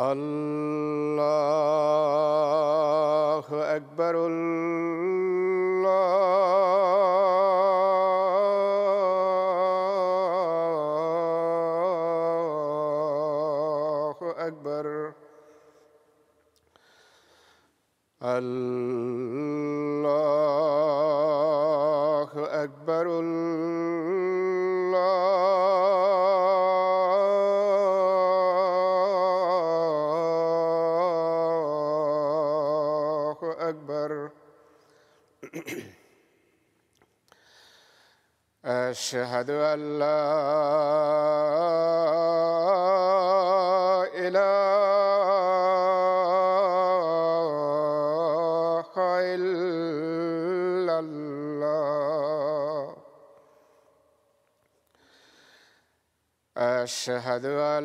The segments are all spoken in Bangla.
Allah. واشهد ان لا اله الا الله. اشهد ان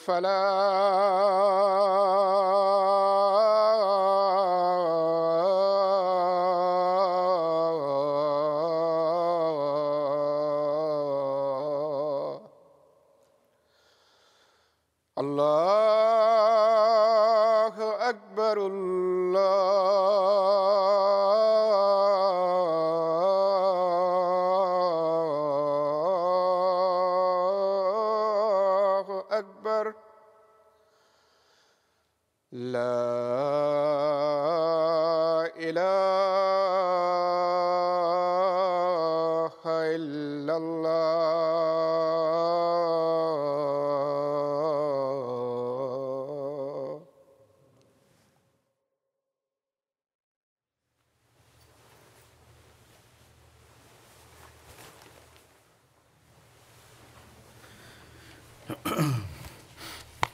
الفلاح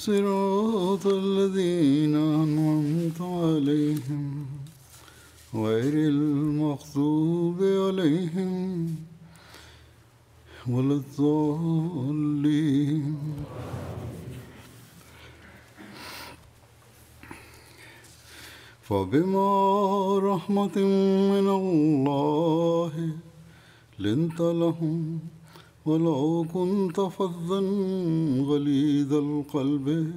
صراط الذين أنعمت عليهم غير المغضوب عليهم ولا الضالين. فبما رحمة من الله لنت لهم ولو كنت فظا غليظ القلب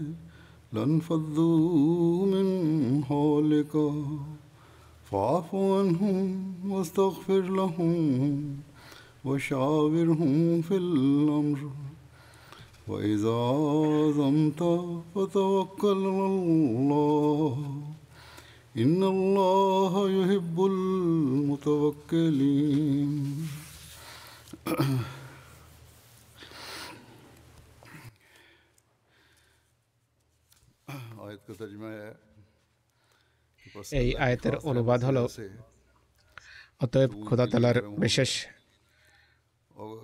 لانفضوا من حولك. فاعف عنهم واستغفر لهم وشاورهم في الأمر. وإذا عزمت فتوكل على الله. إن الله يحب المتوكلين. এই আয়াতের অনুবাদ হল অতএব খোদাতালার বিশেষ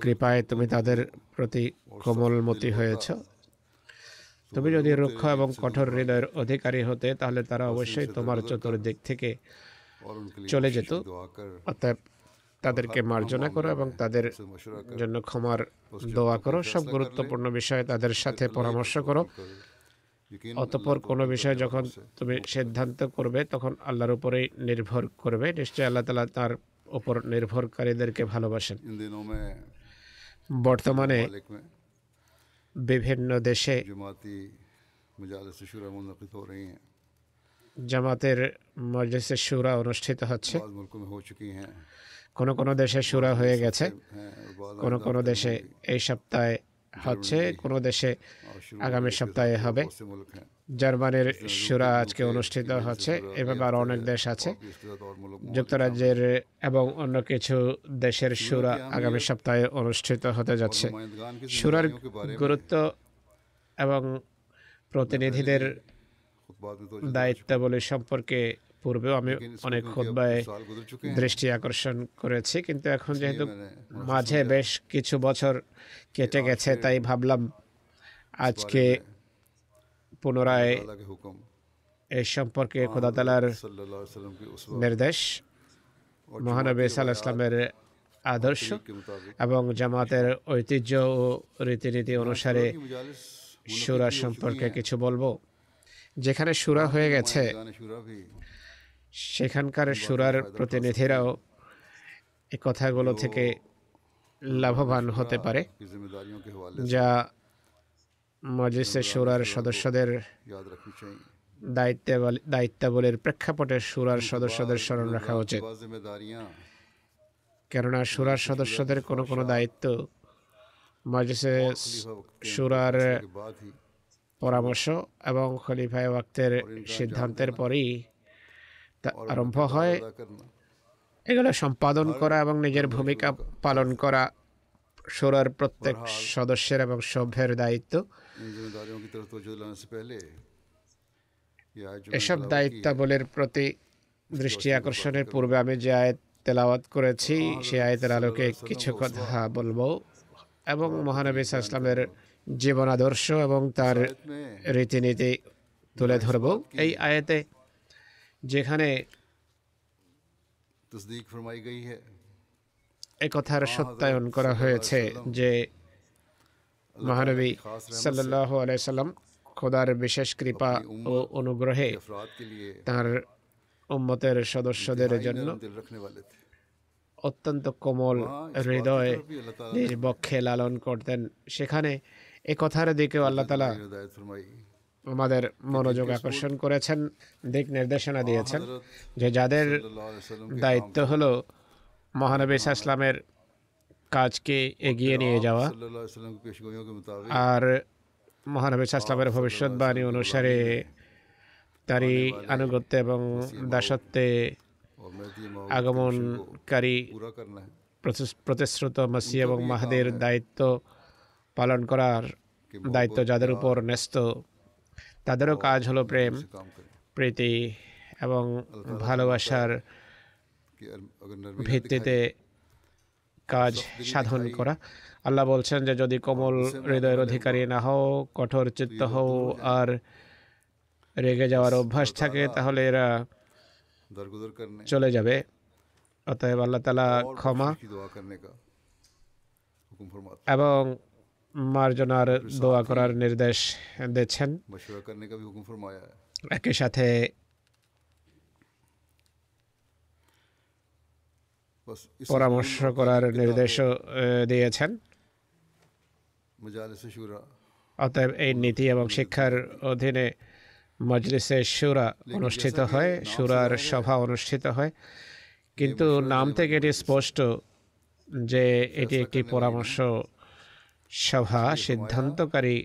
কৃপায় তুমি তাদের প্রতি কোমলমতি হয়েছ তুমি যদি রুক্ষ এবং কঠোর হৃদয়ের অধিকারী হতে তাহলে তারা অবশ্যই তোমার চতুর্দিক থেকে চলে যেত অতএব তাদেরকে মার্জনা করো এবং তাদের জন্য ক্ষমার দোয়া করো সব গুরুত্বপূর্ণ বিষয়ে তাদের সাথে পরামর্শ করো অতপর কোনো বিষয় যখন তুমি সিদ্ধান্ত করবে তখন আল্লাহর উপরেই নির্ভর করবে। নিশ্চয়ই আল্লাহ তালা তার উপর নির্ভরকারীদেরকে ভালোবাসেন। বর্তমানে বিভিন্ন দেশে জামাতের মজলিসে সুরা অনুষ্ঠিত হচ্ছে। কোনো কোনো দেশে সুরা হয়ে গেছে। কোনো কোনো দেশে এই সপ্তাহে হচ্ছে কোনো দেশে আগামী সপ্তাহে হবে। জার্মানির সুরা আজকে অনুষ্ঠিত হচ্ছে এভাবে আরও অনেক দেশ আছে। যুক্তরাজ্যের এবং অন্য কিছু দেশের সুরা আগামী সপ্তাহে অনুষ্ঠিত হতে যাচ্ছে। সুরার গুরুত্ব এবং প্রতিনিধিদের দায়িত্বাবলী সম্পর্কে পূর্বেও আমি অনেক খোদ্ায় দৃষ্টি আকর্ষণ করেছি কিন্তু এখন যেহেতু মাঝে বেশ কিছু বছর কেটে গেছে তাই ভাবলাম আজকে পুনরায় এ সম্পর্কে খোদা তালার নির্দেশ। মহানবী সাল ইসলামের আদর্শ এবং জামাতের ঐতিহ্য ও রীতিনীতি অনুসারে সুরা সম্পর্কে কিছু বলব। যেখানে সুরা হয়ে গেছে সেখানকার সুরার প্রতিনিধিরাও এ কথাগুলো থেকে লাভবান হতে পারে যা মজলিসের সুরার সদস্যদের দায়িত্বাবলীর প্রেক্ষাপটে সুরার সদস্যদের স্মরণ রাখা উচিত। কেননা সুরার সদস্যদের কোনো কোনো দায়িত্ব মজলিসে সুরার পরামর্শ এবং খলিফায় ওয়াক্তের সিদ্ধান্তের পরেই আরম্ভ হয় এগুলো সম্পাদন করা এবং নিজের ভূমিকা পালন করা সুরার প্রত্যেক সদস্যের এবং সভ্যের দায়িত্ব। এসব দায়িত্বাবলীর প্রতি দৃষ্টি আকর্ষণের পূর্বে আমি যে আয়াত তেলাওয়াত করেছি সে আয়তের আলোকে কিছু কথা বলব। এবং মহানবী ইসলামের জীবন আদর্শ এবং তার রীতিনীতি তুলে ধরব। এই আয়াতে যেখানে একথার সত্যায়ন করা হয়েছে যে মহানবী সাল্লাহ আলাইসাল্লাম খোদার বিশেষ কৃপা ও অনুগ্রহে তার উম্মতের সদস্যদের জন্য অত্যন্ত কোমল হৃদয় নিজ বক্ষে লালন করতেন। সেখানে একথার দিকেও আল্লাহ তালা আমাদের মনোযোগ আকর্ষণ করেছেন দিক নির্দেশনা দিয়েছেন যে যাদের দায়িত্ব হলো মহানবী ইসলামের কাজকে এগিয়ে নিয়ে যাওয়া আর মহানবী ইসলামের ভবিষ্যৎবাণী অনুসারে তারই আনুগত্য এবং দাসত্বে আগমনকারী প্রতিশ্রুত মাসি এবং মাহাদের দায়িত্ব পালন করার দায়িত্ব যাদের উপর ন্যস্ত তাদেরও কাজ হলো প্রেম প্রীতি এবং ভালোবাসার ভিত্তিতে কাজ সাধন করা। আল্লাহ বলছেন যে যদি কোমল হৃদয়ের অধিকারী না হও কঠোর চিত্ত হও আর রেগে যাওয়ার অভ্যাস থাকে তাহলে এরা চলে যাবে। অতএব আল্লাহ তালা ক্ষমা এবং মার্জনার দোয়া করার নির্দেশ দিচ্ছেন। একই সাথে পরামর্শ করার নির্দেশ দিয়েছেন। অতএব এই নীতি এবং শিক্ষার অধীনে মজলিসে সুরা অনুষ্ঠিত হয় সুরার সভা অনুষ্ঠিত হয়। কিন্তু নাম থেকে এটি স্পষ্ট যে এটি একটি পরামর্শ সভা সিদ্ধান্তকারী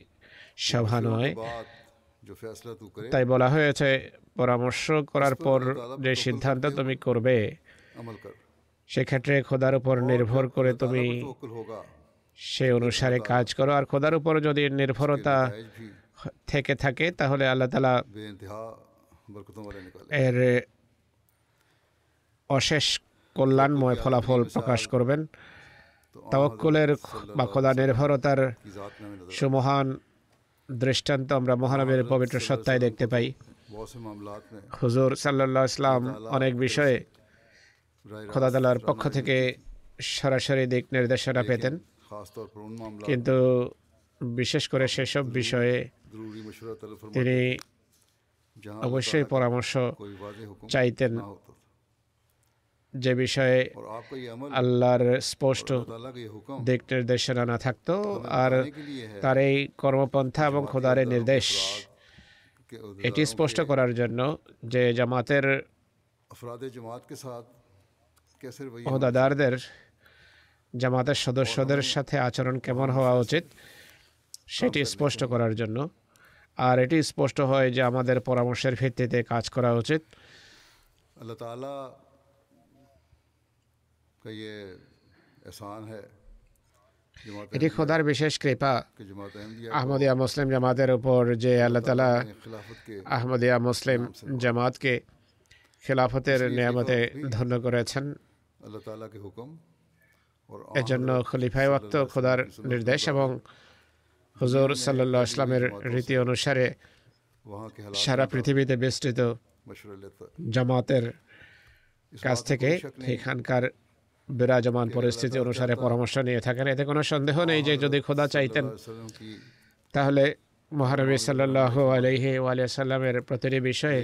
সভা নয়। তাই বলা হয়েছে পরামর্শ করার পর যে সিদ্ধান্ত তুমি করবে সেক্ষেত্রে খোদার উপর নির্ভর করে তুমি সে অনুসারে কাজ করো। আর খোদার উপর যদি নির্ভরতা থেকে থাকে তাহলে আল্লাহ তালা এর অশেষ কল্যাণময় ফলাফল প্রকাশ করবেন। তাওয়াক্কুলের বা খোদা নির্ভরতার সুমহান দৃষ্টান্ত আমরা মহানবের পবিত্র সত্তায় দেখতে পাই। হুজুর সাল্লা ইসলাম অনেক বিষয়ে খোদা তালার পক্ষ থেকে সরাসরি দিক নির্দেশনা পেতেন। কিন্তু বিশেষ করে সেসব বিষয়ে তিনি অবশ্যই পরামর্শ চাইতেন যে বিষয়ে আল্লাহর স্পষ্ট দিক নির্দেশনা না থাকতো আর তার এই কর্মপন্থা এবং খোদার নির্দেশ এটি স্পষ্ট করার জন্য যে জামাতের হোদাদারদের জামাতের সদস্যদের সাথে আচরণ কেমন হওয়া উচিত সেটি স্পষ্ট করার জন্য। আর এটি স্পষ্ট হয় যে আমাদের পরামর্শের ভিত্তিতে কাজ করা উচিত। আল্লাহ এটি খোদার বিশেষ কৃপা আহমদিয়া মুসলিম জামাতের উপর যে আল্লাহ তালা আহমদিয়া মুসলিম জামাতকে খেলাফতের নিয়ামতে ধন্য করেছেন এজন্য খলিফায় ওয়াক্ত খোদার নির্দেশ এবং হুজুর সাল্লাহ ইসলামের রীতি অনুসারে সারা পৃথিবীতে বিস্তৃত জামাতের কাছ থেকে এখানকার বিরাজমান পরিস্থিতি অনুসারে পরামর্শ নিয়ে থাকেন। এতে কোনো সন্দেহ নেই যে যদি খোদা চাইতেন তাহলে মহানবী সাল্লাহ আলহি আলিয়া সাল্লামের প্রতিটি বিষয়ে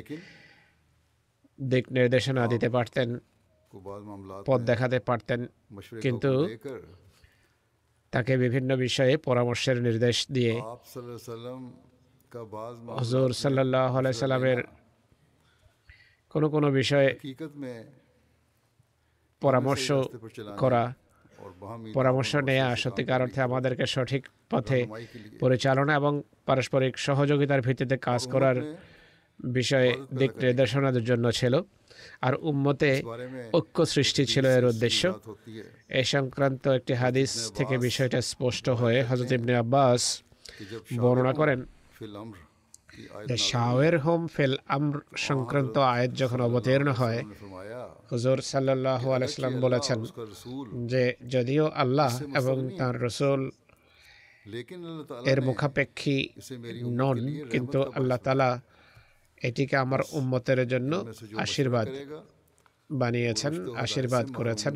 দিক নির্দেশনা দিতে পারতেন পথ দেখাতে পারতেন কিন্তু তাকে বিভিন্ন বিষয়ে পরামর্শের নির্দেশ দিয়ে হজুর সাল্লাহ আলাইসাল্লামের কোনো কোনো বিষয়ে পরামর্শ করা পরামর্শ নেওয়া সত্যিকার অর্থে আমাদেরকে সঠিক পথে পরিচালনা এবং পারস্পরিক সহযোগিতার ভিত্তিতে কাজ করার বিষয়ে দিক নির্দেশনার জন্য ছিল আর উম্মতে ঐক্য সৃষ্টি ছিল এর উদ্দেশ্য। এ সংক্রান্ত একটি হাদিস থেকে বিষয়টা স্পষ্ট হয়ে হজরত ইবনে আব্বাস বর্ণনা করেন। শাওয়ের হোম ফেল আমর সংক্রান্ত আয়াত যখন অবতীর্ণ হয়, হুজুর সাল্লাহ আলাইসাল্লাম বলেছেন যে যদিও আল্লাহ এবং তার রসুল এর মুখাপেক্ষী নন, কিন্তু আল্লাহ তালা এটিকে আমার উম্মতের জন্য আশীর্বাদ বানিয়েছেন, আশীর্বাদ করেছেন।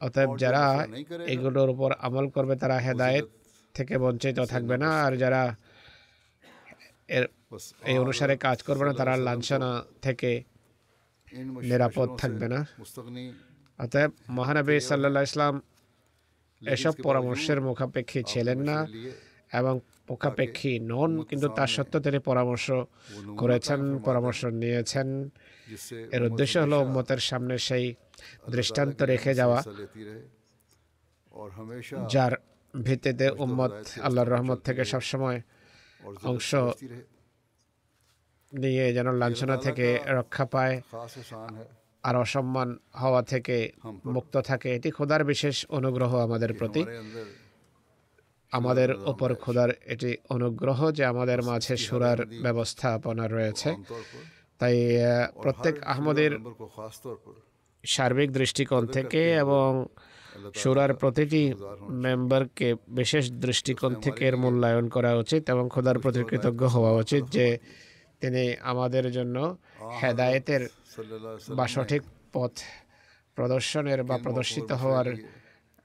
অতএব যারা এগুলোর উপর আমল করবে তারা হেদায়েত থেকে বঞ্চিত থাকবে না, আর যারা এর এই অনুসারে কাজ করবে না তারা লাঞ্ছনা থেকে নিরাপদ থাকবে না। অতএব মহানবী সাল্লা ইসলাম এসব পরামর্শের মুখাপেক্ষী ছিলেন না এবং মুখাপেক্ষী নন কিন্তু তার সত্ত্বেও তিনি পরামর্শ করেছেন পরামর্শ নিয়েছেন। এর উদ্দেশ্য হলো উম্মতের সামনে সেই দৃষ্টান্ত রেখে যাওয়া। যার ভিত্তিতে উম্মত আল্লাহর রহমত থেকে সবসময় অংশ নিয়ে যেন লাঞ্ছনা থেকে রক্ষা পায় আর অসম্মান হওয়া থেকে মুক্ত থাকে। এটি খোদার বিশেষ অনুগ্রহ আমাদের প্রতি। আমাদের ওপর খোদার এটি অনুগ্রহ যে আমাদের মাঝে সুরার ব্যবস্থাপনা রয়েছে। তাই প্রত্যেক আহমদের সার্বিক দৃষ্টিকোণ থেকে এবং সুরার প্রতিটি মেম্বারকে বিশেষ দৃষ্টিকোণ থেকে এর মূল্যায়ন করা উচিত এবং খোদার প্রতি কৃতজ্ঞ হওয়া উচিত যে তিনি আমাদের জন্য হেদায়েতের বা সঠিক পথ প্রদর্শনের বা প্রদর্শিত হওয়ার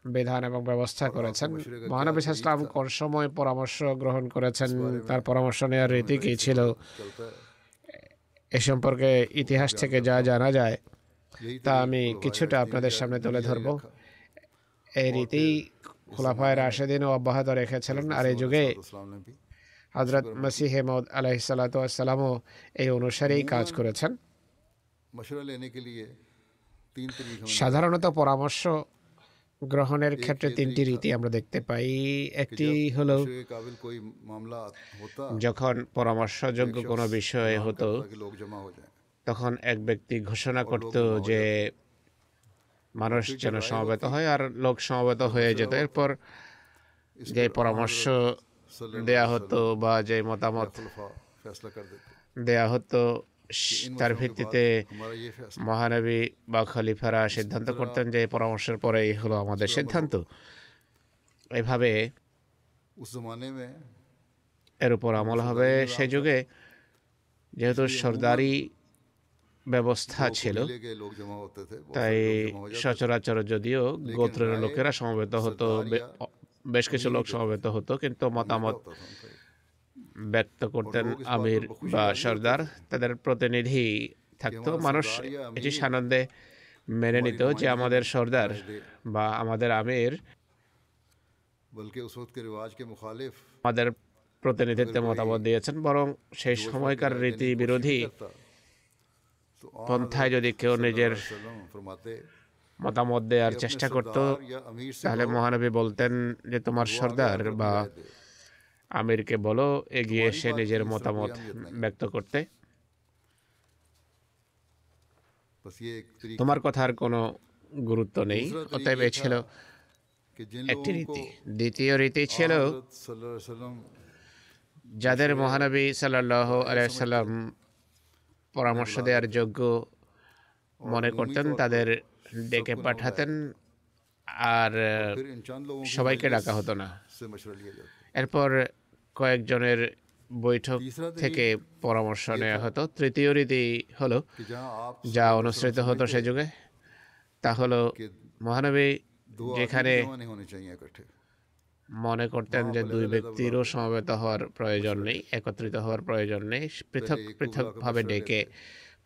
বিধান এবং ব্যবস্থা করেছেন। মহানবী ইসলাম কোন সময় পরামর্শ গ্রহণ করেছেন? তার পরামর্শ নেওয়ার রীতি কী ছিল? এ সম্পর্কে ইতিহাস থেকে যা জানা যায়, তা আমি কিছুটা আপনাদের সামনে তুলে ধরবো। এই রীতি খোলাফায় রাশেদিনও অব্যাহত রেখেছিলেন। আর এই যুগে হজরত মসিহ মৌদ আলহ সালাতামও এই অনুসারেই কাজ করেছেন। সাধারণত পরামর্শ গ্রহণের ক্ষেত্রে তিনটি রীতি আমরা দেখতে পাই। একটি হলো যখন পরামর্শযোগ্য কোনো বিষয়ে হতো তখন এক ব্যক্তি ঘোষণা করত যে মানুষ যেন সমবেত হয় আর লোক সমবেত হয়ে যেত। এরপর যে পরামর্শ দেয়া হতো বা যে মতামত দেয়া হতো তার ভিত্তিতে মহানবী বা খলিফারা সিদ্ধান্ত করতেন যে পরামর্শের পরে এই হলো আমাদের সিদ্ধান্ত। এভাবে এর উপর আমল হবে সে যুগে। যেহেতু সর্দারি ব্যবস্থা ছিল। তাই সচরাচর যদিও গোত্রের লোকেরা সমবেত হতো বেশ কিছু লোক সমবেত হতো কিন্তু মতামত ব্যক্ত করতেন আমির বা সর্দার। তাদের প্রতিনিধি থাকতো। মানুষ এটি সানন্দে মেনে নিত যে আমাদের সর্দার বা আমাদের আমির আমাদের প্রতিনিধিত্বে মতামত দিয়েছেন। বরং সেই সময়কার রীতি বিরোধী পন্থায় যদি কেউ নিজের মতামত দেওয়ার চেষ্টা করত, তাহলে মহানবী বলতেন যে, তোমার সর্দার বা আমিরকে বলো, এগিয়ে এসে নিজের মতামত ব্যক্ত করতে। তোমার কথার কোনো গুরুত্ব নেই। অতএব এ ছিল একটি রীতি। দ্বিতীয় রীতি ছিল যাদের মহানবী সাল্লাহ আলাইসাল্লাম পরামর্শ দেওয়ার যোগ্য মনে করতেন তাদের ডেকে পাঠাতেন আর সবাইকে ডাকা হতো না। এরপর কয়েকজনের বৈঠক থেকে পরামর্শ নেওয়া হতো। তৃতীয় রীতি হলো যা অনুসৃত হতো সে যুগে তা হলো মহানবী যেখানে মনে করতেন যে দুই ব্যক্তিরও সমবেত হওয়ার প্রয়োজন নেই একত্রিত হওয়ার প্রয়োজন নেই পৃথক পৃথকভাবে ডেকে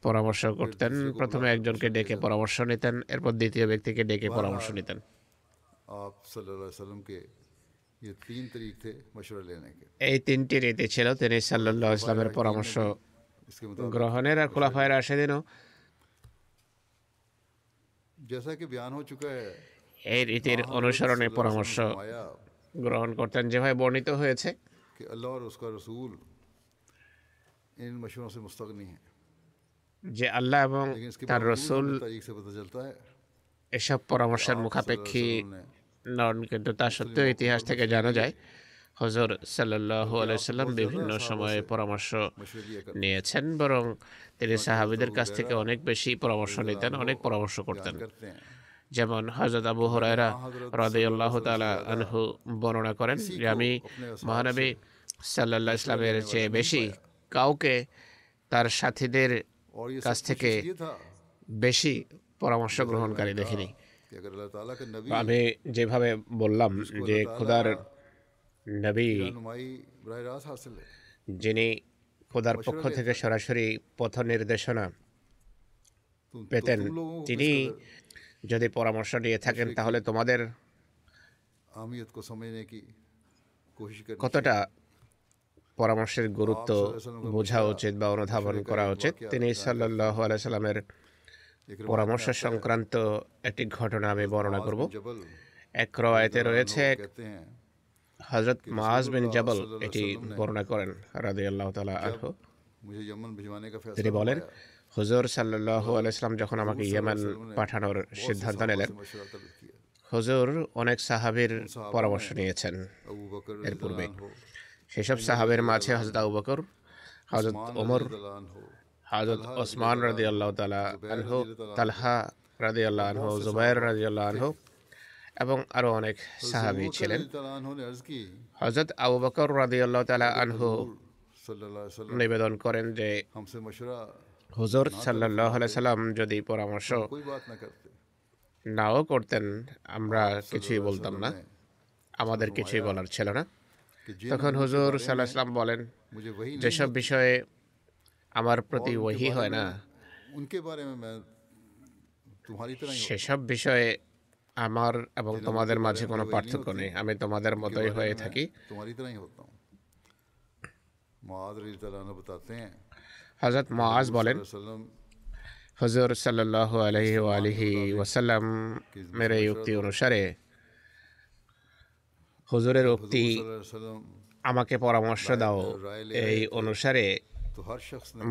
পরামর্শ করতেন। প্রথমে একজনকে ডেকে পরামর্শ নিতেন এরপর দ্বিতীয় ব্যক্তিকে ডেকে পরামর্শ নিতেন। এই তিনটি রীতি ছিল তিনি সাল্লাহ ইসলামের পরামর্শ গ্রহণের আর খোলাফায়ের আসে দিনও এই রীতির অনুসরণে পরামর্শ গ্রহণ করতেন। যেভাবে বর্ণিত হয়েছে। যে আল্লাহ এবং তার রসুল এসব পরামর্শের মুখাপেক্ষী নন কিন্তু তা সত্ত্বেও ইতিহাস থেকে জানা যায় হজর সাল্লাহ আলাইসাল্লাম বিভিন্ন সময়ে পরামর্শ নিয়েছেন বরং তিনি সাহাবিদের কাছ থেকে অনেক বেশি পরামর্শ নিতেন অনেক পরামর্শ করতেন। যেমন হজরত আবু হরাইরা রদাহ তালা আনহু বর্ণনা করেন যে আমি মহানবী সাল্লাহ ইসলামের চেয়ে বেশি কাউকে তার সাথীদের কাছ থেকে বেশি পরামর্শ গ্রহণকারী দেখিনি। আমি যেভাবে বললাম যে খুদার নবী যিনি খুদার পক্ষ থেকে সরাসরি পথ নির্দেশনা পেতেন তিনি যদি পরামর্শ নিয়ে থাকেন তাহলে তোমাদের কতটা পরামর্শের গুরুত্ব বোঝা উচিত বা অনুধাবন করা উচিত। তিনি সাল্লাহ সাল্লামের পরামর্শ সংক্রান্ত একটি ঘটনা আমি বর্ণনা করব। এক রওয়ায়তে রয়েছে হজরত মাজ বিন জবল এটি বর্ণনা করেন রাজি আল্লাহ তালা আনহু। তিনি বলেন হুজুর সাল্লু আলাইসলাম যখন আমাকে ইয়েমেন পাঠানোর সিদ্ধান্ত নিলেন। হুজুর অনেক সাহাবির পরামর্শ নিয়েছেন এর পূর্বে। সেসব সাহাবের মাঝে হজরত আবু বকর হজরত ওমর হজরত ওসমান রাজি আল্লাহ তালা আনহু তালহা রাজি আল্লাহ আনহু জুবাইর রাজি আল্লাহ আনহু এবং আরও অনেক সাহাবি ছিলেন। হজরত আবু বকর রাজি আল্লাহ তালা আনহু নিবেদন করেন যে হুজুর সাল্লাহ সাল্লাম যদি পরামর্শ নাও করতেন আমরা কিছুই বলতাম না। আমাদের কিছুই বলার ছিল না। তখন হুজুর সাল্লাহ সাল্লাম বলেন যেসব বিষয়ে আমার প্রতি ওহি হয় না সেসব বিষয়ে আমার এবং তোমাদের মাঝে কোনো পার্থক্য নেই আমি তোমাদের মতোই হয়ে থাকি। হজরত মাজ বলেন, হজর সাল্লাহ আলহি আলহি ওসাল্লাম মেরে উক্তি অনুসারে হজুরের উক্তি আমাকে পরামর্শ দাও। এই অনুসারে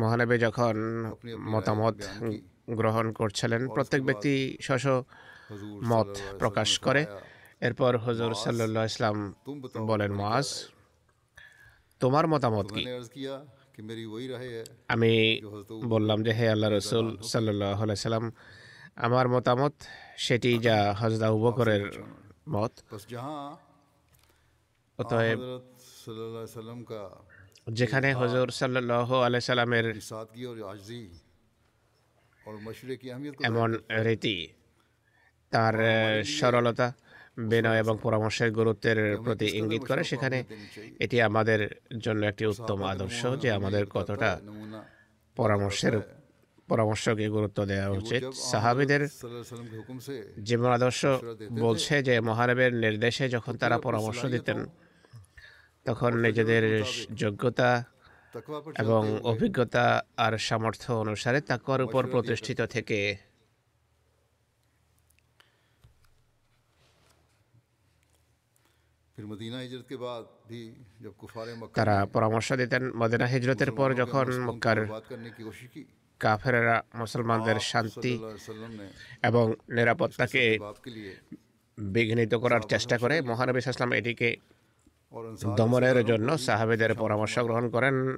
মহানবী যখন মতামত গ্রহণ করছিলেন, প্রত্যেক ব্যক্তি স্বশ মত প্রকাশ করে। এরপর হজর সাল্লাহ ইসলাম বলেন মাস তোমার মতামত কি? আমি বললাম যে হে আল্লাহ রসুল সাল্লাহ সাল্লাম আমার মতামত সেটি যা হজদা উবকরের মত। অতএব যেখানে হজর সাল্লাহ আলাই সাল্লামের এমন রীতি তার সরলতা বিনয় এবং পরামর্শের গুরুত্বের প্রতি ইঙ্গিত করে সেখানে এটি আমাদের জন্য একটি উত্তম আদর্শ যে আমাদের কতটা পরামর্শের পরামর্শকে গুরুত্ব দেওয়া উচিত। সাহাবিদের জীবন আদর্শ বলছে যে মহারেবের নির্দেশে যখন তারা পরামর্শ দিতেন তখন নিজেদের যোগ্যতা এবং অভিজ্ঞতা আর সামর্থ্য অনুসারে তাকওয়ার উপর প্রতিষ্ঠিত থেকে তারা পরামর্শ দিতেন মদিনা হিজরতের পর যখন মক্কার কাফেরা মুসলমানদের শান্তি এবং নিরাপত্তাকে বিঘ্নিত করার চেষ্টা করে মহানবী ইসলাম এটিকে দমনের জন্য সাহাবেদের পরামর্শ গ্রহণ করেন।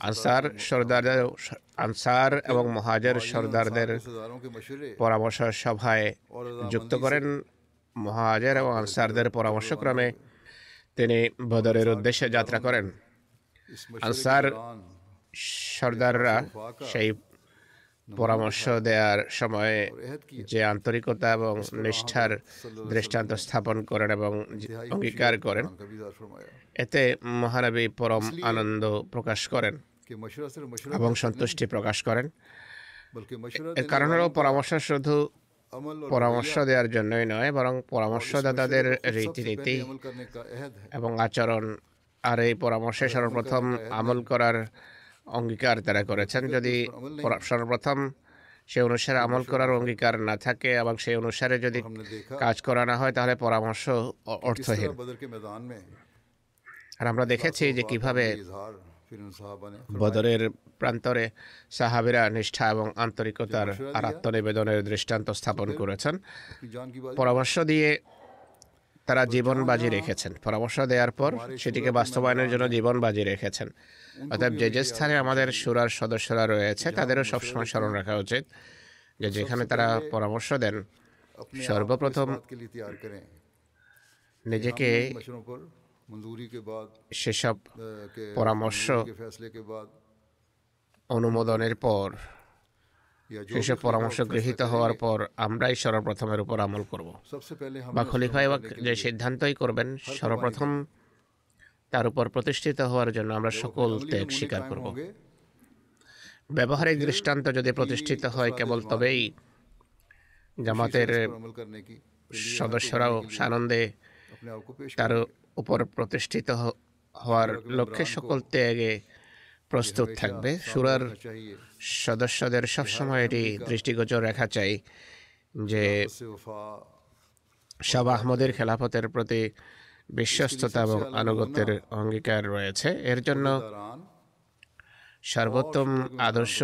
আনসার সর্দার আনসার এবং মহাজের সর্দারদের পরামর্শ সভায় যুক্ত করেন। মহাজের এবং আনসারদের পরামর্শক্রমে তিনি বদরের উদ্দেশ্যে যাত্রা করেন। আনসার সর্দাররা সেই পরামর্শ দেওয়ার সময়ে যে আন্তরিকতা এবং নিষ্ঠার দৃষ্টান্ত স্থাপন করেন এবং অঙ্গীকার করেন, এতে মহানবী পরম আনন্দ প্রকাশ করেন এবং সন্তুষ্টি প্রকাশ করেন। এর কারণ পরামর্শ শুধু পরামর্শ দেওয়ার জন্যই নয় বরং পরামর্শদাতাদের রীতিনীতি এবং আচরণ আর এই পরামর্শে সর্বপ্রথম আমল করার অঙ্গীকার তারা করেছেন। যদি সর্বপ্রথম সেই অনুসারে আমল করার অঙ্গীকার না থাকে এবং সেই অনুসারে যদি কাজ করা না হয় তাহলে পরামর্শ অর্থহীন। আর আমরা দেখেছি যে কীভাবে বদরের প্রান্তরে সাহাবিরা নিষ্ঠা এবং আন্তরিকতার আত্মনিবেদনের দৃষ্টান্ত স্থাপন করেছেন। পরামর্শ দিয়ে তারা জীবন বাজি রেখেছেন। পরামর্শ দেওয়ার পর সেটিকে বাস্তবায়নের জন্য জীবন বাজি রেখেছেন। অর্থাৎ যে যে স্থানে আমাদের সুরার সদস্যরা রয়েছে তাদেরও সবসময় স্মরণ রাখা উচিত যে যেখানে তারা পরামর্শ দেন সর্বপ্রথম নিজেকে সেসব পরামর্শ অনুমোদনের পর সেসব পরামর্শ গৃহীত হওয়ার পর আমরাই সর্বপ্রথমের উপর আমল করব। বা খলিফা যে সিদ্ধান্তই করবেন সর্বপ্রথম তার উপর প্রতিষ্ঠিত হওয়ার জন্য আমরা সকল ত্যাগ স্বীকার করব। ব্যবহারিক দৃষ্টান্ত যদি প্রতিষ্ঠিত হয় কেবল তবেই জামাতের সদস্যরাও সানন্দে তার উপর প্রতিষ্ঠিত হওয়ার লক্ষ্যে সকল ত্যাগে প্রস্তুত থাকবে। সুরার সদস্যদের সবসময় এটি দৃষ্টিগোচর রাখা চাই যে সব আহমদের খেলাফতের প্রতি বিশ্বস্ততা এবং আনুগত্যের অঙ্গীকার রয়েছে। এর জন্য সর্বোত্তম আদর্শ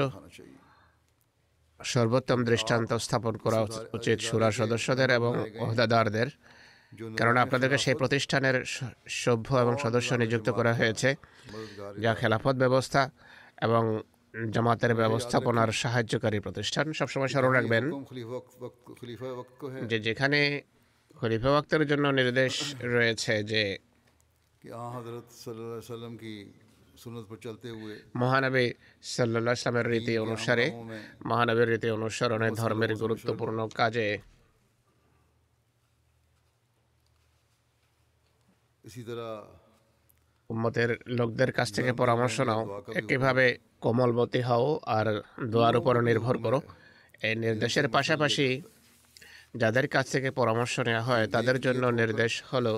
সর্বোত্তম দৃষ্টান্ত স্থাপন করা উচিত সুরা সদস্যদের এবং ওহদাদারদের। কারণ আপনাদেরকে সেই প্রতিষ্ঠানের সভ্য এবং সদস্য নিযুক্ত করা হয়েছে যা খেলাফত ব্যবস্থা এবং জামাতের ব্যবস্থাপনার সাহায্যকারী প্রতিষ্ঠান। সবসময় স্মরণ রাখবেন যে যেখানে খলিফা ওয়াক্তের জন্য নির্দেশ রয়েছে যে মহানবী সাল্লাহ ইসলামের রীতি অনুসারে মহানবীর রীতি অনুসরণে ধর্মের গুরুত্বপূর্ণ কাজে উম্মতের লোকদের কাছ থেকে পরামর্শ নাও। একইভাবে কোমলবতী হও আর দোয়ার উপর নির্ভর করো। এই নির্দেশের পাশাপাশি যাদের কাছ থেকে পরামর্শ নেওয়া হয় তাদের জন্য নির্দেশ হলো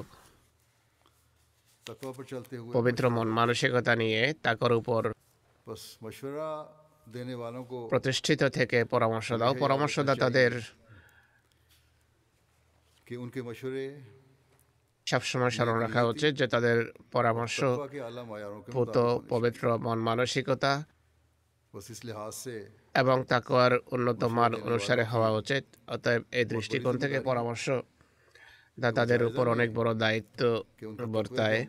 পবিত্র মন মানসিকতা নিয়ে তাকর উপর প্রতিষ্ঠিত থেকে পরামর্শ দাও। পরামর্শদাতাদের সবসময় স্মরণ রাখা উচিত যে তাদের পরামর্শ ভূত পবিত্র মন মানসিকতা এবং তাকওয়ার উন্নত মান অনুসারে হওয়া উচিত। অতএব এই দৃষ্টিকোণ থেকে পরামর্শ দাতাদের উপর অনেক বড় দায়িত্ব বর্তায়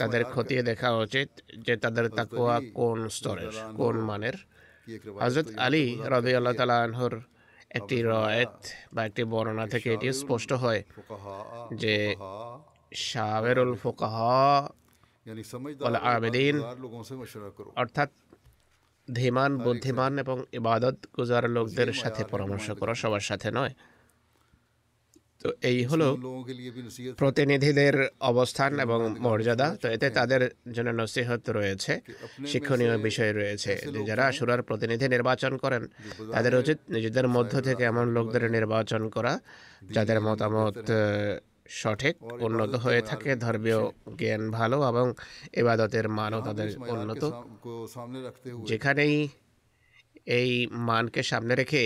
তাদের খতিয়ে দেখা উচিত যে তাদের তাকুয়া কোন স্তরের কোন মানের? হজরত আলী রবি আল্লাহ তালা আনহর একটি রয়েত বা একটি বর্ণনা থেকে এটি স্পষ্ট হয় যে সাবেরুল ফোকাহ আবেদিন অর্থাৎ ধীমান বুদ্ধিমান এবং ইবাদত গুজার লোকদের সাথে পরামর্শ করা সবার সাথে নয়। তো এই হলো প্রতিনিধিদের অবস্থান এবং মর্যাদা। তো এতে তাদের জন্য নসিহত রয়েছে, শিক্ষণীয় বিষয় রয়েছে যারা সুরার প্রতিনিধি নির্বাচন করেন, তাদের উচিত নিজেদের মধ্য থেকে এমন লোকদের নির্বাচন করা যাদের মতামত সঠিক, উন্নত হয়ে থাকে, ধর্মীয় জ্ঞান ভালো এবং এবাদতের মানও তাদের উন্নত। যেখানেই এই মানকে সামনে রেখে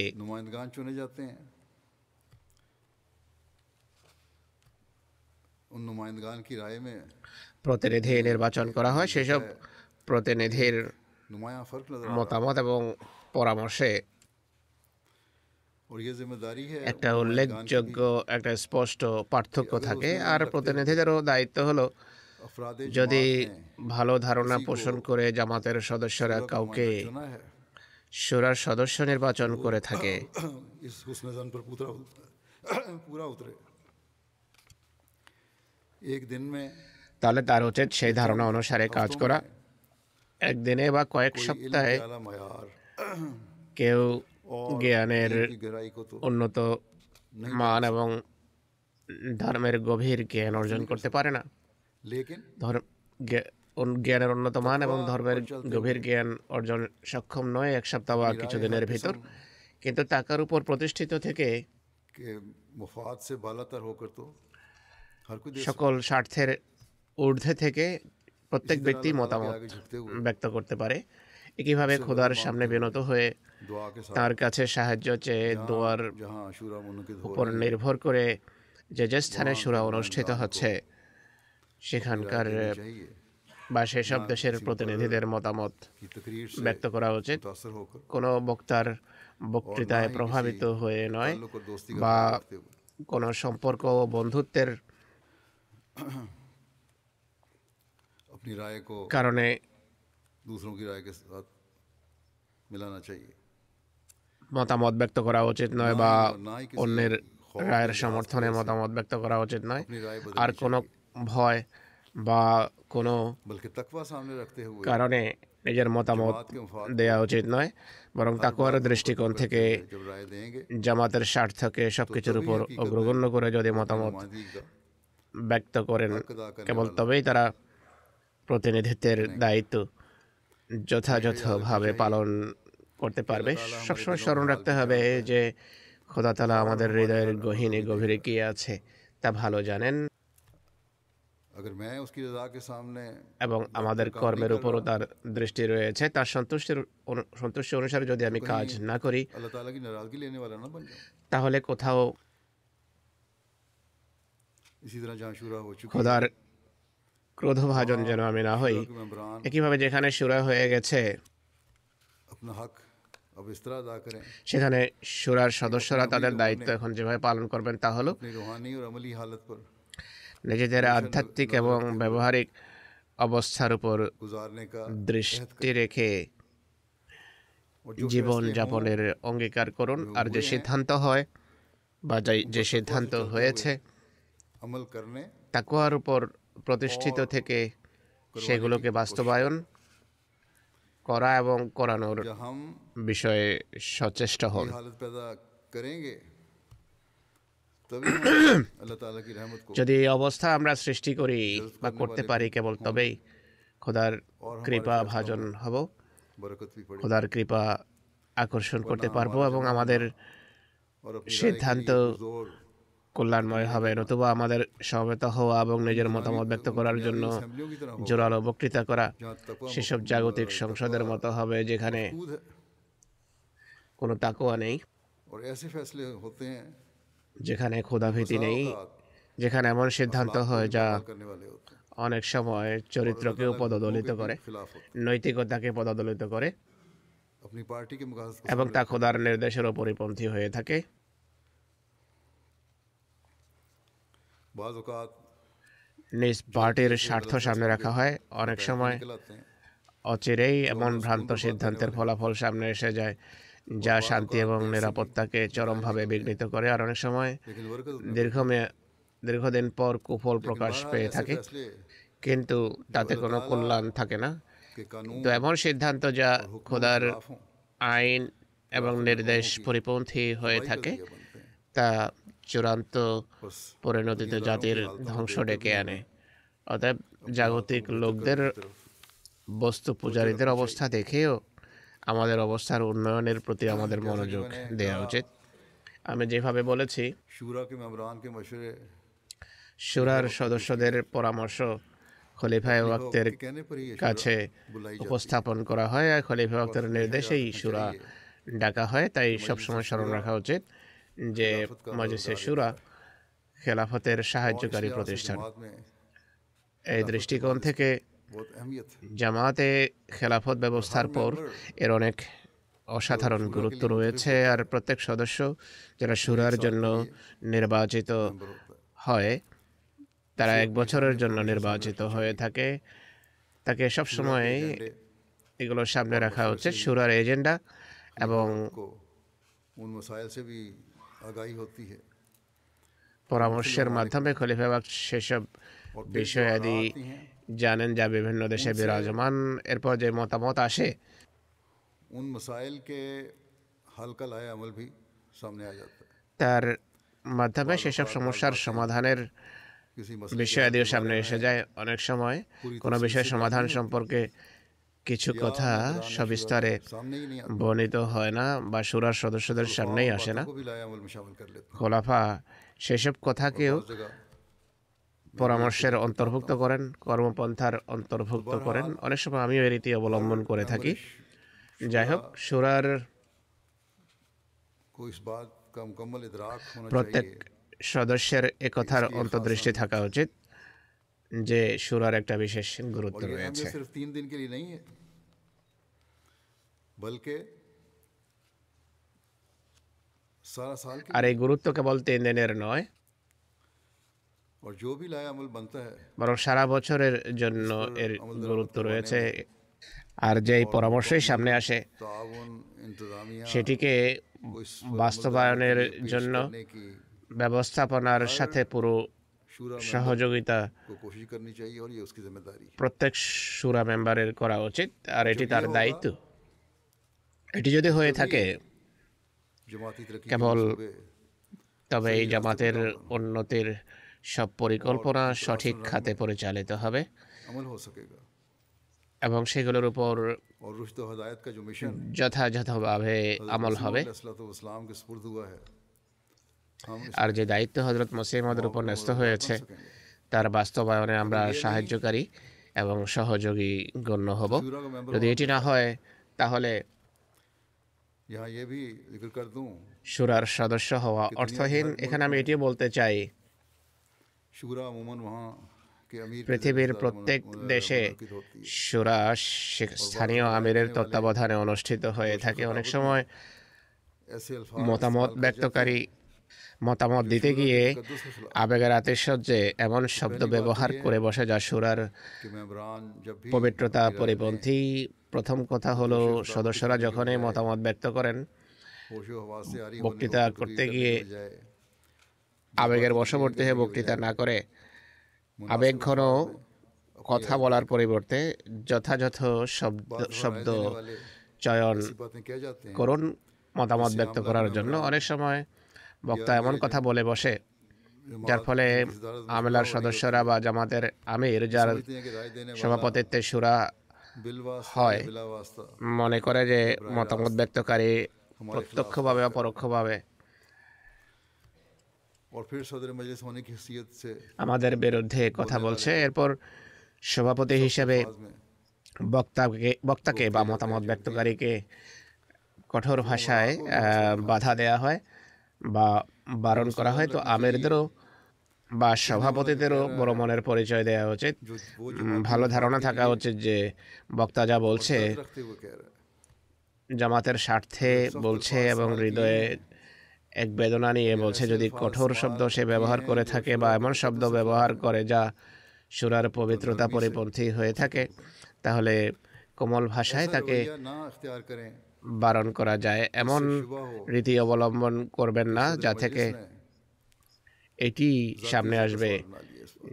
প্রতিনিধি নির্বাচন করা হয় সেসব প্রতিনিধির মতামত এবং পরামর্শে একটা উল্লেখযোগ্য একটা স্পষ্ট পার্থক্য থাকে। আর প্রতিনিধিদেরও দায়িত্ব হলো যদি ভালো ধারণা পোষণ করে জামাতের সদস্যরা কাউকে সুরার সদস্য নির্বাচন করে থাকে। তাহলে তার উচিত সেই ধারণা অনুসারে কাজ করা। একদিনে বা কয়েক সপ্তাহে কেউ জ্ঞানের উন্নত মান এবং ধর্মের গভীর জ্ঞান অর্জন করতে পারে না। জ্ঞানের উন্নত মান এবং ধর্মের গভীর জ্ঞান অর্জন সক্ষম নয় এক সপ্তাহ বা কিছুদিনের ভিতর। কিন্তু টাকার উপর প্রতিষ্ঠিত থেকে সকল স্বার্থের ঊর্ধ্বে থেকে প্রত্যেক ব্যক্তি মতামত ব্যক্ত করতে পারে। একইভাবে খোদার সামনে বিনত হয়ে তার কাছে সাহায্য চেয়ে দোয়ার উপর নির্ভর করে যে যে স্থানে সুরা অনুষ্ঠিত হচ্ছে সেখানকার বা সেসব দেশের প্রতিনিধিদের মতামত ব্যক্ত করা উচিত। কোনো বক্তার বক্তৃতায় প্রভাবিত হয়ে নয় বা কোনো সম্পর্ক ও বন্ধুত্বের কারণে মতামত ব্যক্ত করা উচিত নয় বা অন্যের রায়ের সমর্থনে মতামত ব্যক্ত করা উচিত নয়। আর কোনো ভয় বা কোনো কারণে নিজের মতামত দেয়া উচিত নয় বরং তাকুয়ার দৃষ্টিকোণ থেকে জামাতের স্বার্থকে সব কিছুর উপর অগ্রগণ্য করে যদি মতামত ব্যক্ত করেন। কেবল তবেই তারা প্রতিনিধিত্বের দায়িত্ব যথাযথভাবে পালন করতে পারবে। সবসময় স্মরণ রাখতে হবে যে খোদাতালা আমাদের হৃদয়ের গহীনে গভীরে কি আছে তা ভালো জানেন। এবং আমাদের কর্মের উপরও তার দৃষ্টি রয়েছে। তার সন্তুষ্টির সন্তুষ্টি অনুসারে যদি আমি কাজ না করি তাহলে কোথাও খোদার ক্রোধভাজন যেন আমি না হই। একইভাবে যেখানে সুরা হয়ে গেছে সেখানে সুরার সদস্যরা তাদের দায়িত্ব এখন যেভাবে পালন করবেন তা হলো নিজেদের আধ্যাত্মিক এবং ব্যবহারিক অবস্থার উপর দৃষ্টি রেখে জীবন যাপনের অঙ্গীকার করুন। আর যে সিদ্ধান্ত হয় বা যে সিদ্ধান্ত হয়েছে তাকুয়ার উপর প্রতিষ্ঠিত থেকে সেগুলোকে বাস্তবায়ন করা এবং করানোর বিষয়ে সচেষ্ট হন। যদি এই অবস্থা আমরা সৃষ্টি করি বা করতে পারি কেবল তবেই খোদার কৃপা ভাজন হব। খোদার কৃপা আকর্ষণ করতে পারব এবং আমাদের সিদ্ধান্ত কল্যাণময় হবে, নতুবা আমাদের সমবেত হওয়া এবং নিজের মতামত ব্যক্ত করার জন্য জোরালো বক্তৃতা করা সেসব জাগতিক সংসদের মতো হবে যেখানে কোনো তাকুয়া নেই, যেখানে ক্ষুধাভীতি নেই, যেখানে এমন সিদ্ধান্ত হয় যা অনেক সময় চরিত্রকেও পদদলিত করে, নৈতিকতাকে পদদলিত করে এবং তা খোদার নির্দেশের পরিপন্থী হয়ে থাকে। নিজ পার্টির স্বার্থ সামনে রাখা হয় অনেক সময় অচিরেই এমন ভ্রান্ত সিদ্ধান্তের ফলাফল সামনে এসে যায় যা শান্তি এবং নিরাপত্তাকে চরমভাবে বিঘ্নিত করে আর অনেক সময় দীর্ঘমেয়া দীর্ঘদিন পর কুফল প্রকাশ পেয়ে থাকে। কিন্তু তাতে কোনো কল্যাণ থাকে না। তো এমন সিদ্ধান্ত যা খোদার আইন এবং নির্দেশ পরিপন্থী হয়ে থাকে তা চূড়ান্ত পরিণতিত জাতির ধ্বংস ডেকে আনে। অতএব জাগতিক লোকদের বস্তু পূজারীদের অবস্থা দেখেও আমাদের অবস্থার উন্নয়নের প্রতি আমাদের মনোযোগ দেওয়া উচিত। আমি যেভাবে বলেছি সুরার সদস্যদের পরামর্শ খলিফায় ওয়াক্তের কাছে উপস্থাপন করা হয়। আর খলিফা ওয়াক্তের নির্দেশেই সুরা ডাকা হয়। তাই সবসময় স্মরণ রাখা উচিত। যে মজলিসে সুরা খেলাফতের সাহায্যকারী প্রতিষ্ঠান। এই দৃষ্টিকোণ থেকে জামাতে খেলাফত ব্যবস্থার পর এর অনেক অসাধারণ গুরুত্ব রয়েছে আর প্রত্যেক সদস্য যারা সুরার জন্য নির্বাচিত হয় তারা এক বছরের জন্য নির্বাচিত হয়ে থাকে। তাকে সবসময় এগুলো সামনে রাখা হচ্ছে সুরার এজেন্ডা এবং পরামর্শের মাধ্যমে খলিফাবাগ সেসব বিষয়াদি জানেন যা বিভিন্ন দেশে বিরাজমান। এরপর যে মতামত আসে তার মাধ্যমে সেসব সমস্যার সমাধানের বিষয়াদিও সামনে এসে যায় অনেক সময়। কোনো বিষয়ের সমাধান সম্পর্কে কিছু কথা সবিস্তারে বর্ণিত হয় না বা সুরার সদস্যদের সামনেই আসে না। খোলাফা সেসব কথাকেও পরামর্শের অন্তর্ভুক্ত করেন কর্মপন্থার অন্তর্ভুক্ত করেন। অনেক সময় আমিও এ রীতি অবলম্বন করে থাকি। যাই হোক সুরার প্রত্যেক সদস্যের একথার অন্তর্দৃষ্টি থাকা উচিত। যে সুরার একটা বিশেষ গুরুত্ব রয়েছে। আর এই গুরুত্ব কেবল তিন দিনের নয় বরং সারা বছরের জন্য এর গুরুত্ব রয়েছে। আর যেই পরামর্শই সামনে আসে সেটিকে বাস্তবায়নের জন্য ব্যবস্থাপনার সাথে পুরো সহযোগিতা প্রত্যেক সুরা মেম্বারের করা উচিত আর এটি তার দায়িত্ব। এটি যদি হয়ে থাকে কেবল তবে এই জামাতের উন্নতির সব পরিকল্পনা সঠিক খাতে পরিচালিত হবে। এবং সেগুলোর উপর যথাযথভাবে আমল হবে। আর যে দায়িত্ব হজরত মসিহ আমাদের উপর ন্যস্ত হয়েছে তার বাস্তবায়নে আমরা সাহায্যকারী এবং সহযোগী গণ্য হব। যদি এটি না হয় তাহলে সুরার সদস্য হওয়া অর্থহীন। এখানে আমি এটিও বলতে চাই। পৃথিবীর প্রত্যেক দেশে সুরা স্থানীয় আমিরের তত্ত্বাবধানে অনুষ্ঠিত হয়ে থাকে। অনেক সময় মতামত ব্যক্তকারী মতামত দিতে গিয়ে আবেগের আতিশয্যে এমন শব্দ ব্যবহার করে বসে যা সুরার পবিত্রতা পরিপন্থী। প্রথম কথা হলো সদস্যরা যখনই মতামত ব্যক্ত করেন বক্তৃতা করতে গিয়ে আবেগের বশবর্তী হয়ে বক্তৃতা না করে আবেগ ঘন কথা বলার পরিবর্তে যথাযথ শব্দ শব্দ চয়ন করুন মতামত ব্যক্ত করার জন্য। অনেক সময় বক্তা এমন কথা বলে বসে যার ফলে আমেলার সদস্যরা বা জামাতের আমির যার সভাপতিত্বে সুরা হয়। মনে করে যে মতামত ব্যক্তকারী প্রত্যক্ষভাবে বা পরোক্ষভাবে। আমাদের বিরুদ্ধে কথা বলছে। এরপর সভাপতি হিসেবে বক্তাকে বক্তাকে বা মতামত ব্যক্তকারীকে কঠোর ভাষায় বাধা দেয়া হয়। বা বারণ করা হয়, তো আমেরদেরও বা সভাপতিদেরও বড় মনের পরিচয় দেওয়া উচিত ভালো ধারণা থাকা উচিত যে বক্তা যা বলছে, জামাতের স্বার্থে বলছে এবং হৃদয়ে এক বেদনা নিয়ে বলছে, যদি কঠোর শব্দ সে ব্যবহার করে থাকে বা এমন শব্দ ব্যবহার করে যা সুরার পবিত্রতা পরিপন্থী হয়ে থাকে, তাহলে কোমল ভাষায় তাকে বারণ করা যায়। এমন রীতি অবলম্বন করবেন না যা থেকে এটি সামনে আসবে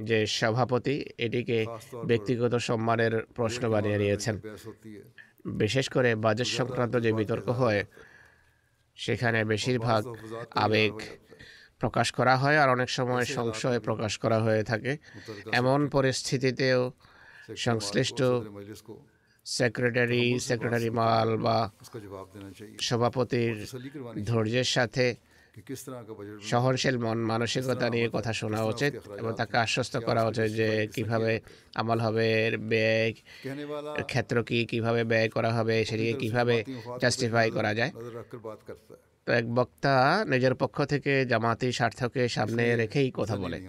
যে সভাপতি এটিকে ব্যক্তিগত সম্মানের প্রশ্ন বানিয়ে নিয়েছেন। বিশেষ করে বাজেট সংক্রান্ত যে বিতর্ক হয় সেখানে বেশিরভাগ আবেগ প্রকাশ করা হয় আর অনেক সময় সংশয় প্রকাশ করা হয়ে থাকে। এমন পরিস্থিতিতেও সংশ্লিষ্ট সেক্রেটারি সেক্রেটারি মাল বা সভাপতির ধৈর্যের সাথে সহনশীল মন মানসিকতা নিয়ে কথা শোনা উচিত এবং তাকে আশ্বস্ত করা উচিত যে কীভাবে আমল হবে ব্যয় ক্ষেত্র কি কীভাবে ব্যয় করা হবে সেটিকে কীভাবে জাস্টিফাই করা যায়। তো এক বক্তা নিজের পক্ষ থেকে জামাতি স্বার্থকে সামনে রেখেই কথা বলে।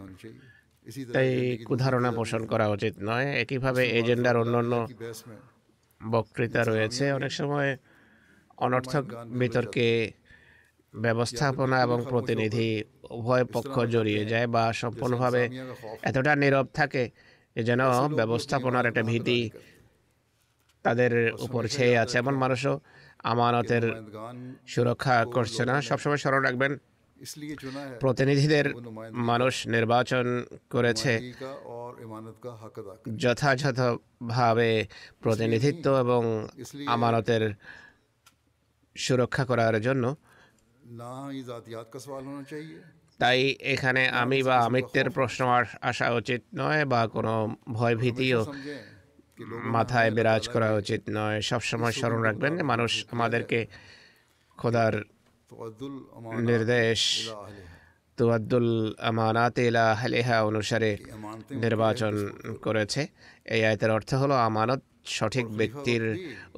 তাই কুধারণা পোষণ করা উচিত নয়। একইভাবে এজেন্ডার অন্য বক্তৃতা রয়েছে অনেক সময় অনর্থক বিতর্কে ব্যবস্থাপনা এবং প্রতিনিধি উভয় পক্ষ জড়িয়ে যায় বা সম্পূর্ণভাবে এতটা নীরব থাকে যেন ব্যবস্থাপনার একটা ভীতি তাদের উপর ছেয়ে আছে। এমন মানুষও আমানতের সুরক্ষা করছে না। সবসময় স্মরণ রাখবেন প্রতিনিধিদের মানুষ নির্বাচন করেছে যথাযথভাবে প্রতিনিধিত্ব এবং আমানতের সুরক্ষা করার জন্য। তাই এখানে আমি বা আমিত্বের প্রশ্ন আসা উচিত নয় বা কোনো ভয়ভীতিও মাথায় বিরাজ করা উচিত নয়। সবসময় স্মরণ রাখবেন মানুষ আমাদেরকে খোদার নির্দেশ। তুয়াদ্দুল আমানাত ইলা আহলিহা অনুসারে নির্বাচন করেছে। এই আয়তের অর্থ হলো আমানত সঠিক ব্যক্তির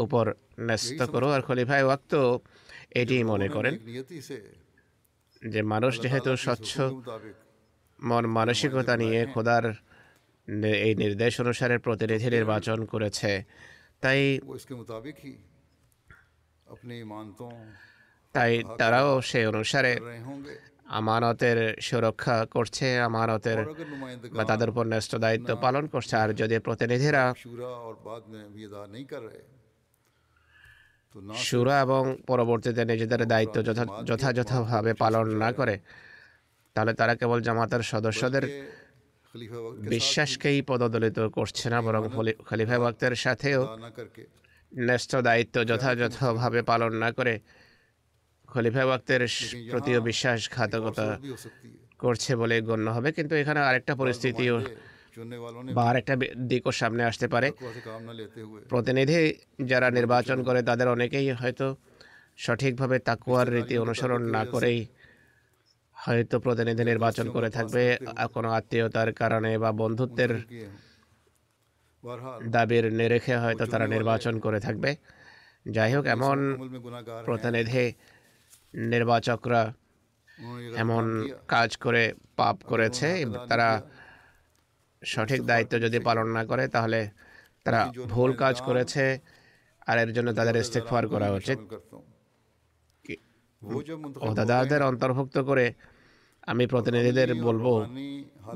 উপর ন্যস্ত করো। আর খলিফায় ওয়াক্ত এটি মনে করেন যে মানুষ যেহেতু স্বচ্ছ মন মানসিকতা নিয়ে খোদার এই নির্দেশ অনুসারে প্রতিনিধি নির্বাচন করেছে। তাই তাই তারাও সে অনুসারে আমানতের সুরক্ষা করছে আমানতের বা তাদের উপর ন্যস্ত দায়িত্ব পালন করছে। আর যদি প্রতিনিধিরা সুরা এবং পরবর্তীতে নিজেদের দায়িত্ব যথাযথভাবে পালন না করে তাহলে তারা কেবল জামাতের সদস্যদের বিশ্বাসকেই পদদলিত করছে না বরং খলিফা ভক্তের সাথেও ন্যস্ত দায়িত্ব যথাযথভাবে পালন না করে খলিফা ওয়াক্তের প্রতিও বিশ্বাসঘাতকতা করছে বলে গণ্য হবে কিন্তু এখানে আরেকটা পরিস্থিতিও বা আরেকটা দিকও সামনে আসতে পারে। প্রতিনিধি যারা নির্বাচন করে তাদের অনেকেই হয়তো সঠিকভাবে তাকুয়ার রীতি অনুসরণ না করেই হয়তো প্রতিনিধি নির্বাচন করে থাকবে কোনো আত্মীয়তার কারণে বা বন্ধুত্বের দাবির নিরেখে হয়তো তারা নির্বাচন করে থাকবে। যাই হোক এমন প্রতিনিধি নির্বাচকরা এমন কাজ করে, পাপ করেছে, তারা সঠিক দায়িত্ব যদি পালন না করে, তাহলে তারা ভুল কাজ করেছে, আর এর জন্য তাদের ইস্তেকফার করা উচিত। ওহদাদারদের অন্তর্ভুক্ত করে আমি প্রতিনিধিদের বলব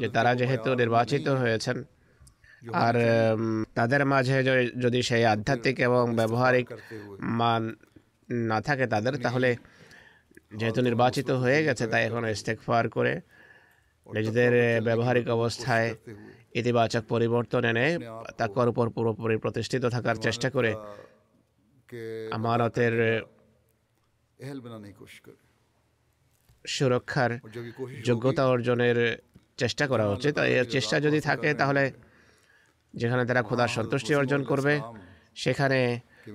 যে তারা যেহেতু নির্বাচিত হয়েছেন, আর তাদের মাঝে যদি সেই আধ্যাত্মিক এবং ব্যবহারিক মান না থাকে তাদের, তাহলে যেহেতু নির্বাচিত হয়ে গেছে, তাই এখন ইস্তেকফার করে নিজেদের ব্যবহারিক অবস্থায় ইতিবাচক পরিবর্তন এনে তাকর উপর পুরোপুরি প্রতিষ্ঠিত থাকার চেষ্টা করে আমানতের সুরক্ষার যোগ্যতা অর্জনের চেষ্টা করা উচিত। এর চেষ্টা যদি থাকে, তাহলে যেখানে তারা খোদার সন্তুষ্টি অর্জন করবে, সেখানে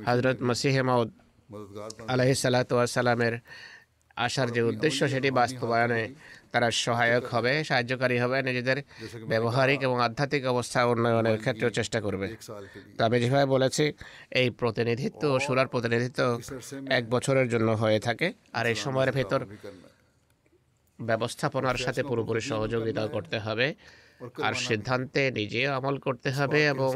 হজরত মসিহ মাউদ আলহ সালাতামের আসার যে উদ্দেশ্য সেটি বাস্তবায়নে তারা সহায়ক হবে সাহায্যকারী হবে নিজেদের ব্যবহারিক এবং আধ্যাত্মিক অবস্থা উন্নয়নের ক্ষেত্রেও চেষ্টা করবে। তো আমি যেভাবে বলেছি এই প্রতিনিধিত্ব সুরার প্রতিনিধিত্ব এক বছরের জন্য হয়ে থাকে আর এই সময়ের ভেতর ব্যবস্থাপনার সাথে পুরোপুরি সহযোগিতা করতে হবে আর সিদ্ধান্তে নিজে আমল করতে হবে এবং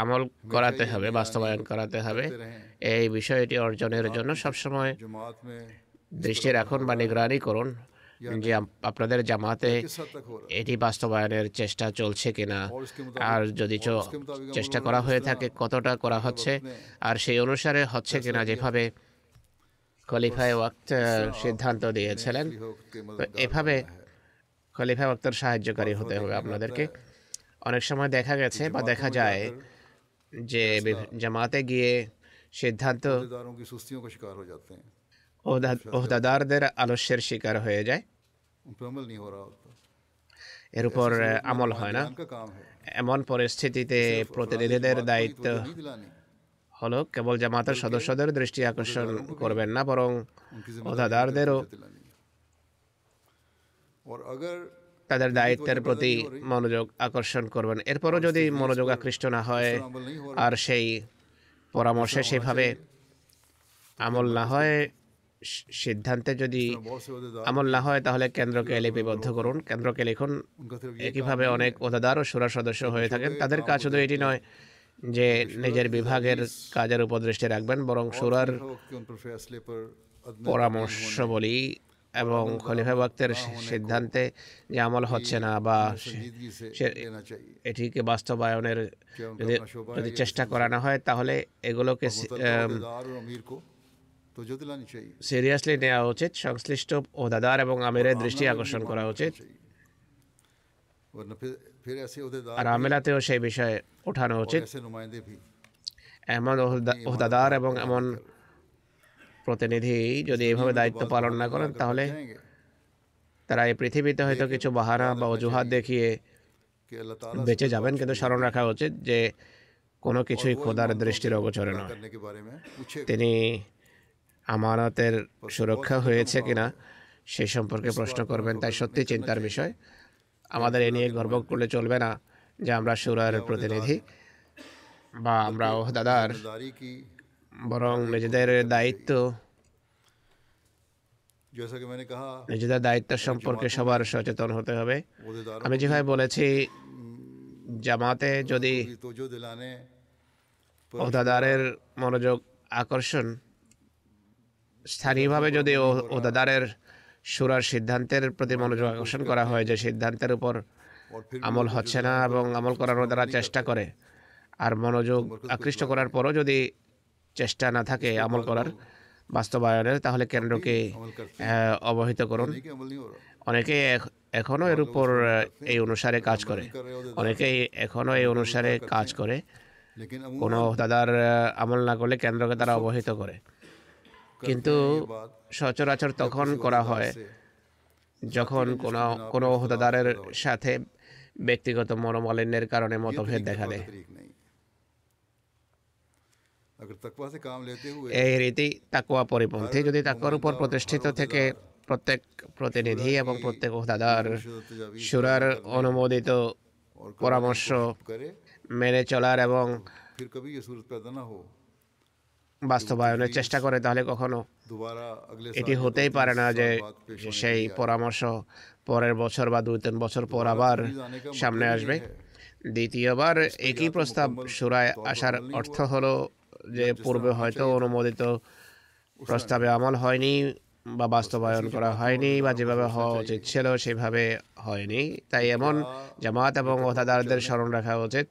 আমল করাতে হবে বাস্তবায়ন করাতে হবে। এই বিষয়টি অর্জনের জন্য সবসময় দৃষ্টি রাখুন বা নিগরানি করুন যে আপনাদের জামাতে এটি বাস্তবায়নের চেষ্টা চলছে কিনা। আর যদি চেষ্টা করা হয়ে থাকে কতটা করা হচ্ছে আর সেই অনুসারে হচ্ছে কিনা যেভাবে খলিফায় ওয়াক্ত সিদ্ধান্ত দিয়েছিলেন তো এভাবে খলিফায় ওয়াক্তর সাহায্যকারী হতে হবে আপনাদেরকে। অনেক সময় দেখা গেছে বা দেখা যায় যে জামাতে গিয়ে সিদ্ধান্ত ওহদাদারদের আলস্যের শিকার হয়ে যায় এর উপর আমল হয় না এমন পরিস্থিতিতে প্রতিনিধিদের দায়িত্ব হলো কেবল জামাতের সদস্যদের দৃষ্টি আকর্ষণ করবেন না বরং ওহদাদারদেরও তাদের দায়িত্বের প্রতি মনোযোগ আকর্ষণ করবেন। এরপরও যদি মনোযোগ আকৃষ্ট না হয় আর সেই পরামর্শে সেভাবে আমল না হয় সিদ্ধান্তে যদি আমল না হয় তাহলে কেন্দ্রকে লিপিবদ্ধ করুন। কেন্দ্রকে লিখুন। একইভাবে অনেক ওদাদার ও সুরা সদস্য হয়ে থাকেন। তাদের কাজ শুধু এটি নয় যে নিজের বিভাগের কাজের উপদৃষ্টি রাখবেন বরং সুরার পরামর্শ বলি এবং খলিফা বক্তের সিদ্ধান্তে যে আমল হচ্ছে না বা এটিকে বাস্তবায়নের যদি চেষ্টা করানো হয় তাহলে এগুলোকে সিরিয়াসলি নেওয়া উচিত সংশ্লিষ্ট ওহদাদার এবং আমিরের দৃষ্টি আকর্ষণ করা উচিত। আর আমেলাতেও সেই বিষয়ে ওঠানো উচিত। এমন ওহদাদার এবং এমন প্রতিনিধি যদি এভাবে দায়িত্ব পালন না করেন তাহলে তারা এই পৃথিবীতে হয়তো কিছু বাহানা বা অজুহাত দেখিয়ে বেঁচে যাবেন কিন্তু স্মরণ রাখা উচিত যে কোনো কিছুই খোদার দৃষ্টির অগোচরে নয়। তিনি আমানতের সুরক্ষা হয়েছে কিনা সে সম্পর্কে প্রশ্ন করবেন তাই সত্যি চিন্তার বিষয়। আমাদের এ নিয়ে গর্ব করলে চলবে না যে আমরা সুরার প্রতিনিধি বা আমরা ওহদাদার বরং নিজেদের দায়িত্ব নিজেদের দায়িত্ব সম্পর্কে সবার সচেতন হতে হবে। আমি যেভাবে বলেছি জামাতে যদি ওদাদারের মনোযোগ আকর্ষণ স্থানীয়ভাবে যদি ওদাদারের সুরার সিদ্ধান্তের প্রতি মনোযোগ আকর্ষণ করা হয় যে সিদ্ধান্তের উপর আমল হচ্ছে না এবং আমল করার দ্বারা চেষ্টা করে। আর মনোযোগ আকৃষ্ট করার পরও যদি চেষ্টা না থাকে আমল করার বাস্তবায়নের তাহলে কেন্দ্রকে অবহিত করুন। অনেকে এখনও এর উপর এই অনুসারে কাজ করে। অনেকেই এখনও এই অনুসারে কাজ করে। কোনো দাদার আমল না করলে কেন্দ্রকে তারা অবহিত করে। কিন্তু সচরাচর তখন করা হয় যখন কোনো কোনো হোদাদারের সাথে ব্যক্তিগত মনোমালিন্যের কারণে মতভেদ দেখা দেয়। এই রীতি তাকুয়া পরিপন্থী যদি তাকুয়ার উপর প্রতিষ্ঠিত থেকে প্রত্যেক প্রতিনিধি এবং প্রত্যেক দাদার সুরার অনুমোদিত পরামর্শ মেনে চলার এবং বাস্তবায়নের চেষ্টা করে তাহলে কখনো এটি হতেই পারে না যে সেই পরামর্শ পরের বছর বা দুই তিন বছর পর আবার সামনে আসবে। দ্বিতীয়বার একই প্রস্তাব সুরায় আসার অর্থ হলো যে পূর্বে হয়তো অনুমোদিত প্রস্তাবে আমল হয়নি বা বাস্তবায়ন করা হয়নি বা যেভাবে হওয়া উচিত ছিল সেভাবে হয়নি। তাই এমন জামাত এবং ওহতাদারদের স্মরণ রাখা উচিত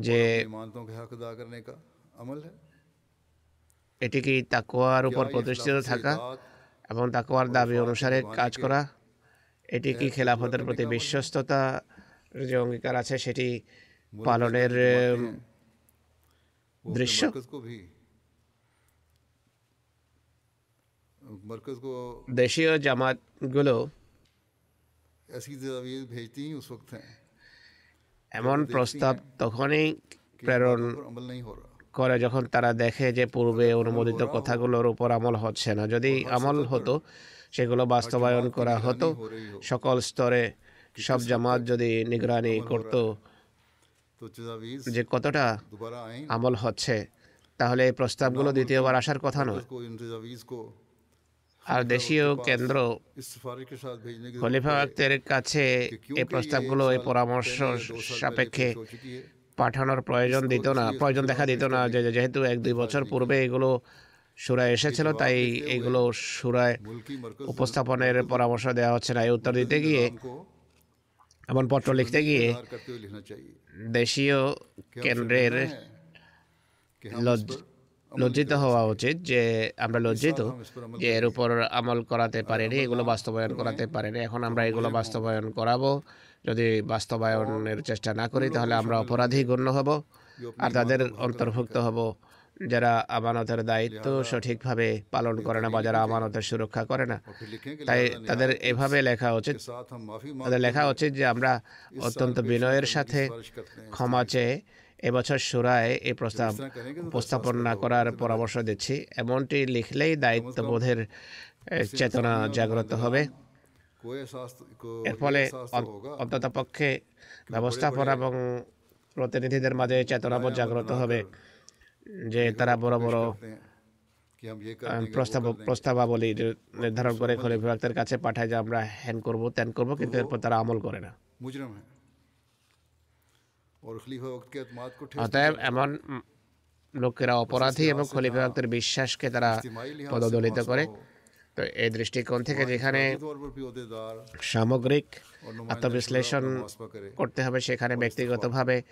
যে এটি কি তাকোয়ার উপর প্রতিষ্ঠিত থাকা এবং তাকোয়ার দাবি অনুসারে কাজ করা? এটি কি খেলাফতের প্রতি বিশ্বস্ততার যে অঙ্গীকার আছে সেটি পালনের दृश्य? मरकज को भी मरकज को দেশীয় জামাতগুলো ऐसी तजावीज़ भेजती ही उस वक्त हैं এমন প্রস্তাব তখনই প্রেরণ पर अमल नहीं हो रहा করে যখন তারা দেখে যে পূর্বে অনুমোদিত কথাগুলোর উপর আমল হচ্ছে না যদি আমল হতো সেগুলো বাস্তবায়ন করা হতো সকল স্তরে সব জামাত যদি নিগরানি করত तो तजावीज़ যে কতটা আমল হচ্ছে তাহলে এই প্রস্তাবগুলো দ্বিতীয়বার আসার কথা নয়। আর দেশীয় কেন্দ্র খলিফা আক্তের কাছে এই প্রস্তাবগুলো এই পরামর্শ সাপেক্ষে পাঠানোর প্রয়োজন দিত না। প্রয়োজন দেখা দিত না যে যেহেতু এক দুই বছর পূর্বে এগুলো সুরায় এসেছিল তাই এগুলো সুরায় উপস্থাপনের পরামর্শ দেওয়া হচ্ছে না। এই উত্তর দিতে গিয়ে এমন পত্র লিখতে গিয়ে দেশীয় কেন্দ্রের লজ্জিত হওয়া উচিত যে আমরা লজ্জিত যে এর উপর আমল করাতে পারিনি এগুলো বাস্তবায়ন করাতে পারিনি। এখন আমরা এগুলো বাস্তবায়ন করাবো। যদি বাস্তবায়নের চেষ্টা না করি তাহলে আমরা অপরাধী গণ্য হব আর তাদের অন্তর্ভুক্ত হব। যারা আমানতের দায়িত্ব সঠিকভাবে পালন করে না বা যারা আমানতের সুরক্ষা করে না তাই তাদের এভাবে লেখা উচিত। তাদের লেখা উচিত যে আমরা অত্যন্ত বিনয়ের সাথে ক্ষমা চেয়ে এবছর সুরায় এই প্রস্তাব উপস্থাপন না করার পরামর্শ দিচ্ছি। এমনটি লিখলেই দায়িত্ববোধের চেতনা জাগ্রত হবে। এর ফলে অন্ততপক্ষে ব্যবস্থাপনা এবং প্রতিনিধিদের মাঝে চেতনাবোধ জাগ্রত হবে। যে তারা বড় বড় প্রস্তাব প্রস্তাবাবলী নির্ধারণ করে খলিফ বিভাগের কাছে পাঠায় যে আমরা হ্যান করব ত্যান করব কিন্তু এরপর তারা আমল করে না। অতএব এমন লোকেরা অপরাধী এবং খলিফা বিশ্বাসকে তারা পদদলিত করে। তো এই দৃষ্টিকোণ থেকে যেখানে সামগ্রিক আত্মবিশ্লেষণ করতে হবে সেখানে ব্যক্তিগতভাবে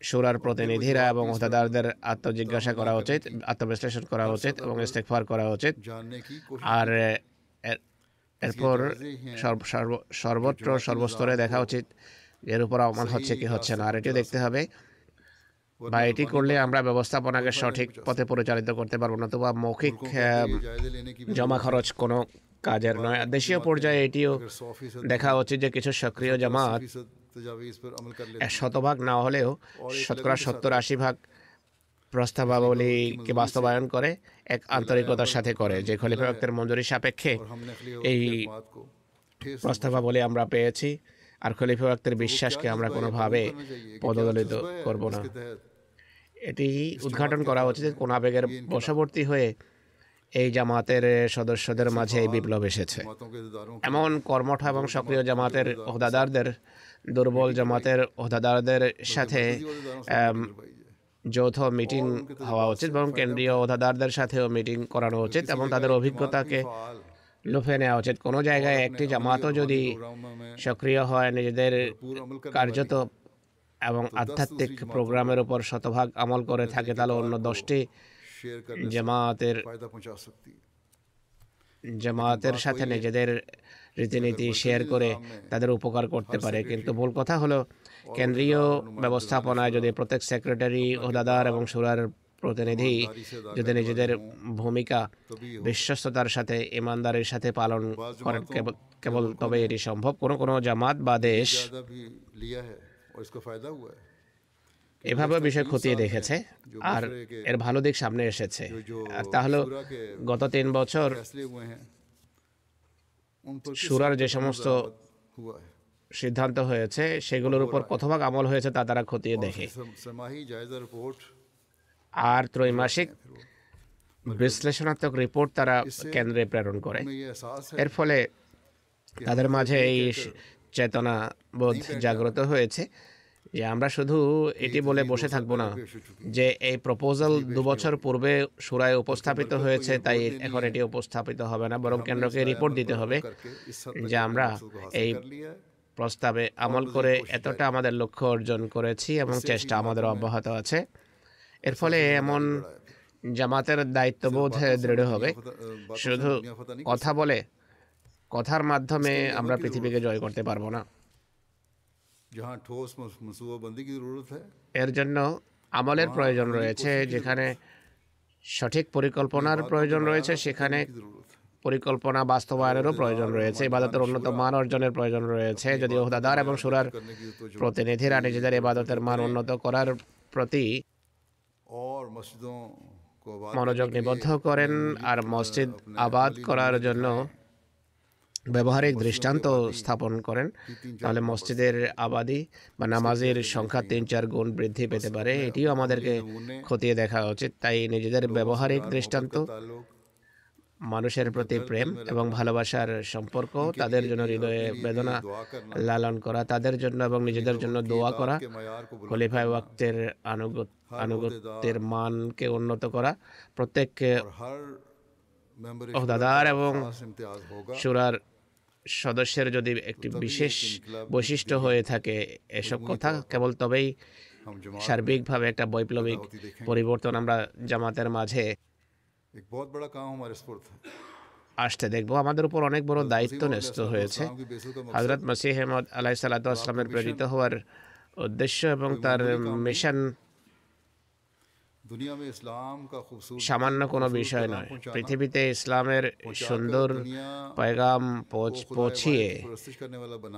সুরার প্রতিনিধিরা এবং হোদাদারদের আত্মজিজ্ঞাসা করা উচিত, আত্মবিশ্লেষণ করা উচিত এবং ইস্তেকফার করা উচিত। আর এরপর সর্বত্র সর্বস্তরে দেখা উচিত এর উপর অমান হচ্ছে কি হচ্ছে না। আর এটি দেখতে হবে, বা এটি করলে আমরা ব্যবস্থাপনাকে সঠিক পথে পরিচালিত করতে পারব না বা মৌখিক জমা খরচ কোনো কাজের নয়। দেশীয় পর্যায়ে এটিও দেখা উচিত যে কিছু সক্রিয় জামাত শতভাগ না হলেও শতকরা সত্তর আশি ভাগ প্রস্তাবাবলীকে বাস্তবায়ন করে এক আন্তরিকতার সাথে করে যে খলিফা অক্তের মঞ্জুরি সাপেক্ষে এই প্রস্তাবাবলী আমরা পেয়েছি আর খলিফা বিশ্বাসকে আমরা কোনোভাবে পদদলিত করব না। এটি উদ্ঘাটন করা উচিত কোন আবেগের বশবর্তী হয়ে এই জামাতের সদস্যদের মাঝে এই বিপ্লব এসেছে। এমন কর্মঠ এবং সক্রিয় জামাতের হোদাদারদের দুর্বল জামাতের অধাদারদের সাথে যৌথ মিটিং হওয়া উচিত এবং কেন্দ্রীয় অধাদারদের সাথেও মিটিং করানো উচিত এবং তাদের অভিজ্ঞতাকে লুফে নেওয়া উচিত। কোনো জায়গায় একটি জামাতও যদি সক্রিয় হয় নিজেদের কার্যত এবং আধ্যাত্মিক প্রোগ্রামের উপর শতভাগ আমল করে থাকে তাহলে অন্য দশটি জামাতের জামাতের সাথে নিজেদের রীতিনীতি শেয়ার করে তাদের উপকার করতে পারে। কিন্তু ভুল কথা হলো কেন্দ্রীয় ব্যবস্থাপনায় যদি প্রত্যেক সেক্রেটারি ওদাদার এবং সুরার প্রতিনিধি যদি নিজেদের ভূমিকা বিশ্বস্ততার সাথে ইমানদারের সাথে পালন করেন কেবল তবে এটি সম্ভব। কোনো কোনো জামাত বা দেশ এভাবে বিষয় খতিয়ে দেখেছে আর এর ভালো দিক সামনে এসেছে। আর তাহলে গত তিন বছর সুরার যে সমস্ত সিদ্ধান্ত হয়েছে সেগুলোর উপর কতভাগ আমল হয়েছে তা তারা খতিয়ে দেখে। আর ত্রৈমাসিক বিশ্লেষণাত্মক রিপোর্ট তারা কেন্দ্রে প্রেরণ করে। এর ফলে তাদের মাঝে এই চেতনা বোধ জাগ্রত হয়েছে। যে আমরা শুধু এটি বলে বসে থাকব না, যে এই প্রপোজাল দু বছর পূর্বে সুরায় উপস্থাপিত হয়েছে, তাই এখন এটি উপস্থাপিত হবে না, বরং কেন্দ্রকে রিপোর্ট দিতে হবে যে আমরা এই প্রস্তাবে আমল করে এতটা আমাদের লক্ষ্য অর্জন করেছি এবং চেষ্টা আমাদের অব্যাহত আছে। এর ফলে এমন জামাতের দায়িত্ববোধ দৃঢ় হবে। শুধু কথা বলে কথার মাধ্যমে আমরা পৃথিবীকে জয় করতে পারব না। এর জন্য আমলের প্রয়োজন রয়েছে যেখানে সঠিক পরিকল্পনার প্রয়োজন রয়েছে সেখানে পরিকল্পনা বাস্তবায়নেরও প্রয়োজন রয়েছে ইবাদতের উন্নত মান অর্জনের প্রয়োজন রয়েছে যদি ওহদাদার এবং সুরার প্রতিনিধিরা নিজেদের ইবাদতের মান উন্নত করার প্রতি মনোযোগ নিবদ্ধ করেন আর মসজিদ আবাদ করার জন্য ব্যবহারিক দৃষ্টান্ত স্থাপন করেন, তাহলে মসজিদের আবাদি বা নামাজের সংখ্যা তিন চার গুণ বৃদ্ধি পেতে পারে। এটিও আমাদেরকে খতিয়ে দেখা উচিত। তাই নিজেদের ব্যবহারিক দৃষ্টান্ত, মানুষের প্রতি প্রেম এবং ভালোবাসার সম্পর্ক, তাদের জন্য হৃদয়ে বেদনা লালন করা, তাদের জন্য এবং নিজেদের জন্য দোয়া করা, খলিফায় ওয়াক্তের আনুগত, আনুগত্যের মানকে উন্নত করা, প্রত্যেককে ওহদাদার এবং সুরার সদস্যের যদি একটি বিশেষ বৈশিষ্ট্য হয়ে থাকে এসব কথা কেবল তবেই সার্বিকভাবে একটা বৈপ্লবিক পরিবর্তন আমরা জামাতের মাঝে আসতে দেখব। আমাদের উপর অনেক বড় দায়িত্ব ন্যস্ত হয়েছে। হজরত মসিহ আহমদ আলাহ আসলামের প্রেরিত হওয়ার উদ্দেশ্য এবং তার মিশন সামান্য কোনো বিষয় নয়। পৃথিবীতে ইসলামের সুন্দর পয়গাম পৌঁছিয়ে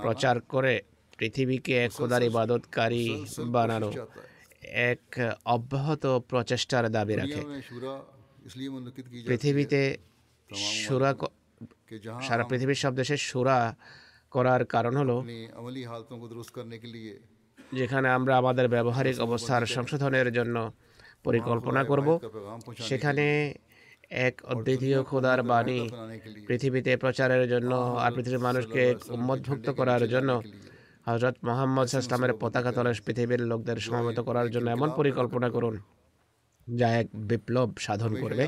প্রচার করে পৃথিবীকে এক খোদার ইবাদতকারী বানানো। এক অব্যাহত প্রচেষ্টার দাবি রাখে। পৃথিবীতে সুরা সারা পৃথিবীর সব দেশে সুরা করার কারণ হলো যেখানে আমরা আমাদের ব্যবহারিক অবস্থার সংশোধনের জন্য পরিকল্পনা করব। সেখানে এক অদ্বিতীয় খোদার বাণী পৃথিবীতে প্রচারের জন্য আর পৃথিবীর মানুষকে উন্মদভুক্ত করার জন্য হজরত মোহাম্মদ ইসলামের পতাকা তলাশ পৃথিবীর লোকদের সমবেত করার জন্য এমন পরিকল্পনা করুন যা এক বিপ্লব সাধন করবে।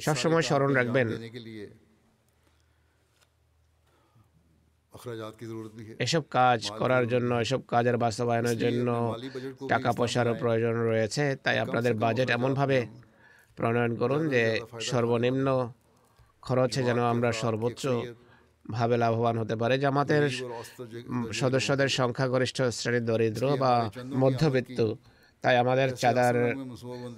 সবসময় স্মরণ রাখবেন। এসব কাজ করার জন্য এসব কাজের বাস্তবায়নের জন্য টাকা পয়সারও প্রয়োজন রয়েছে তাই আপনাদের বাজেট এমনভাবে প্রণয়ন করুন যে সর্বনিম্ন খরচে যেন আমরা সর্বোচ্চ ভাবে লাভবান হতে পারে। জামাতের সদস্যদের সংখ্যাগরিষ্ঠ শ্রেণির দরিদ্র বা মধ্যবিত্ত তাই আমাদের চাঁদার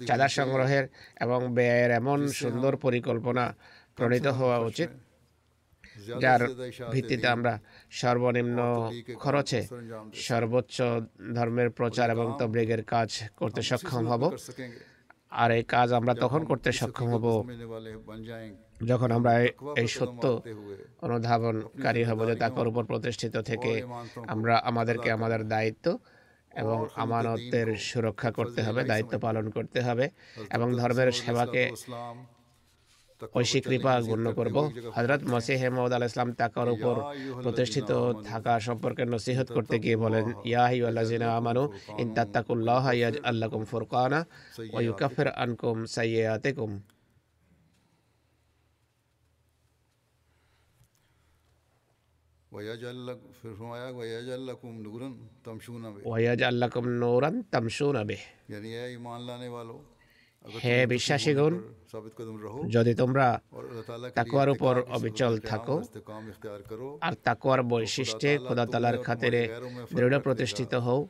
চাঁদা সংগ্রহের এবং ব্যয়ের এমন সুন্দর পরিকল্পনা প্রণীত হওয়া উচিত। যার ভিত্তিতে আমরা সর্বনিম্ন খরচে সর্বোচ্চ ধর্মের প্রচার এবং তবলিগের কাজ করতে সক্ষম হব। আর এই কাজ আমরা তখন করতে সক্ষম হব। যখন আমরা এই সত্য অনুধাবনকারী হব যে তাকর উপর প্রতিষ্ঠিত থেকে আমরা আমাদেরকে আমাদের দায়িত্ব এবং আমানতের সুরক্ষা করতে হবে দায়িত্ব পালন করতে হবে এবং ধর্মের সেবাকে ঐশী কৃপা গণ্য করব। হজরত মসিহ হেমাউদ আল ইসলাম তাকার উপর প্রতিষ্ঠিত থাকা সম্পর্কে নসিহত করতে গিয়ে বলেন ইয়াহি আল্লাহ জিনা আমানু ইন তাত্তাকুল্লাহ ইয়াজ আল্লাকুম ফুরকানা ওয়া ইউকাফির আনকুম সাইয়্যাতিকুম। ويجعل لكم نورا تمشون به يعني يا إيمان لانے والو হে বিশ্বাসীগণ যদি তোমরা তাকুয়ার উপর অবিচল থাকো আর তাকুয়ার বৈশিষ্ট্যে খোদা তালার খাতিরে দৃঢ় প্রতিষ্ঠিত হও।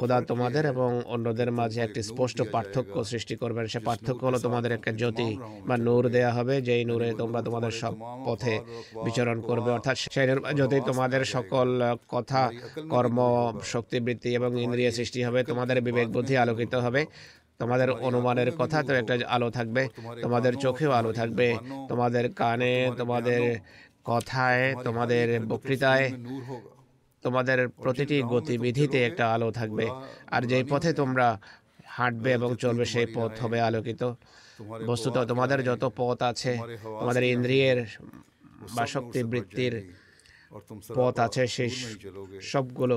খোদা তোমাদের এবং অন্যদের মাঝে একটি স্পষ্ট পার্থক্য সৃষ্টি করবেন। সে পার্থক্য হলো তোমাদের একটা জ্যোতি বা নূর দেয়া হবে যেই নূরে তোমরা তোমাদের সব পথে বিচরণ করবে। অর্থাৎ সেই নূর জ্যোতি তোমাদের সকল কথা কর্ম শক্তিবৃত্তি এবং ইন্দ্রিয় সৃষ্টি হবে তোমাদের বিবেক বুদ্ধি আলোকিত হবে। তোমাদের অনুমানের কথা তো একটা আলো থাকবে তোমাদের চোখেও আলো থাকবে তোমাদের কানে তোমাদের কথায় তোমাদের বক্তৃতায় তোমাদের প্রতিটি গতিবিধিতে একটা আলো থাকবে। আর যেই পথে তোমরা হাঁটবে এবং চলবে সেই পথ হবে আলোকিত। বস্তুত তোমাদের যত পথ আছে তোমাদের ইন্দ্রিয়ের বা শক্তিবৃত্তির বৃত্তির পথ আছে শেষ। সবগুলো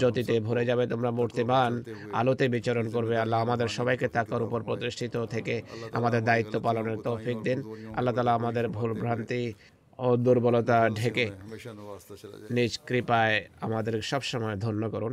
জ্যোতিতে ভরে যাবে তোমরা মূর্তিমান আলোতে বিচরণ করবে আল্লাহ আমাদের সবাইকে তাকার উপর প্রতিষ্ঠিত থেকে আমাদের দায়িত্ব পালনের তৌফিক দিন। আল্লাহ তালা আমাদের ভুল ভ্রান্তি ও দুর্বলতা ঢেকে নিজ কৃপায় আমাদের সবসময় ধন্য করুন।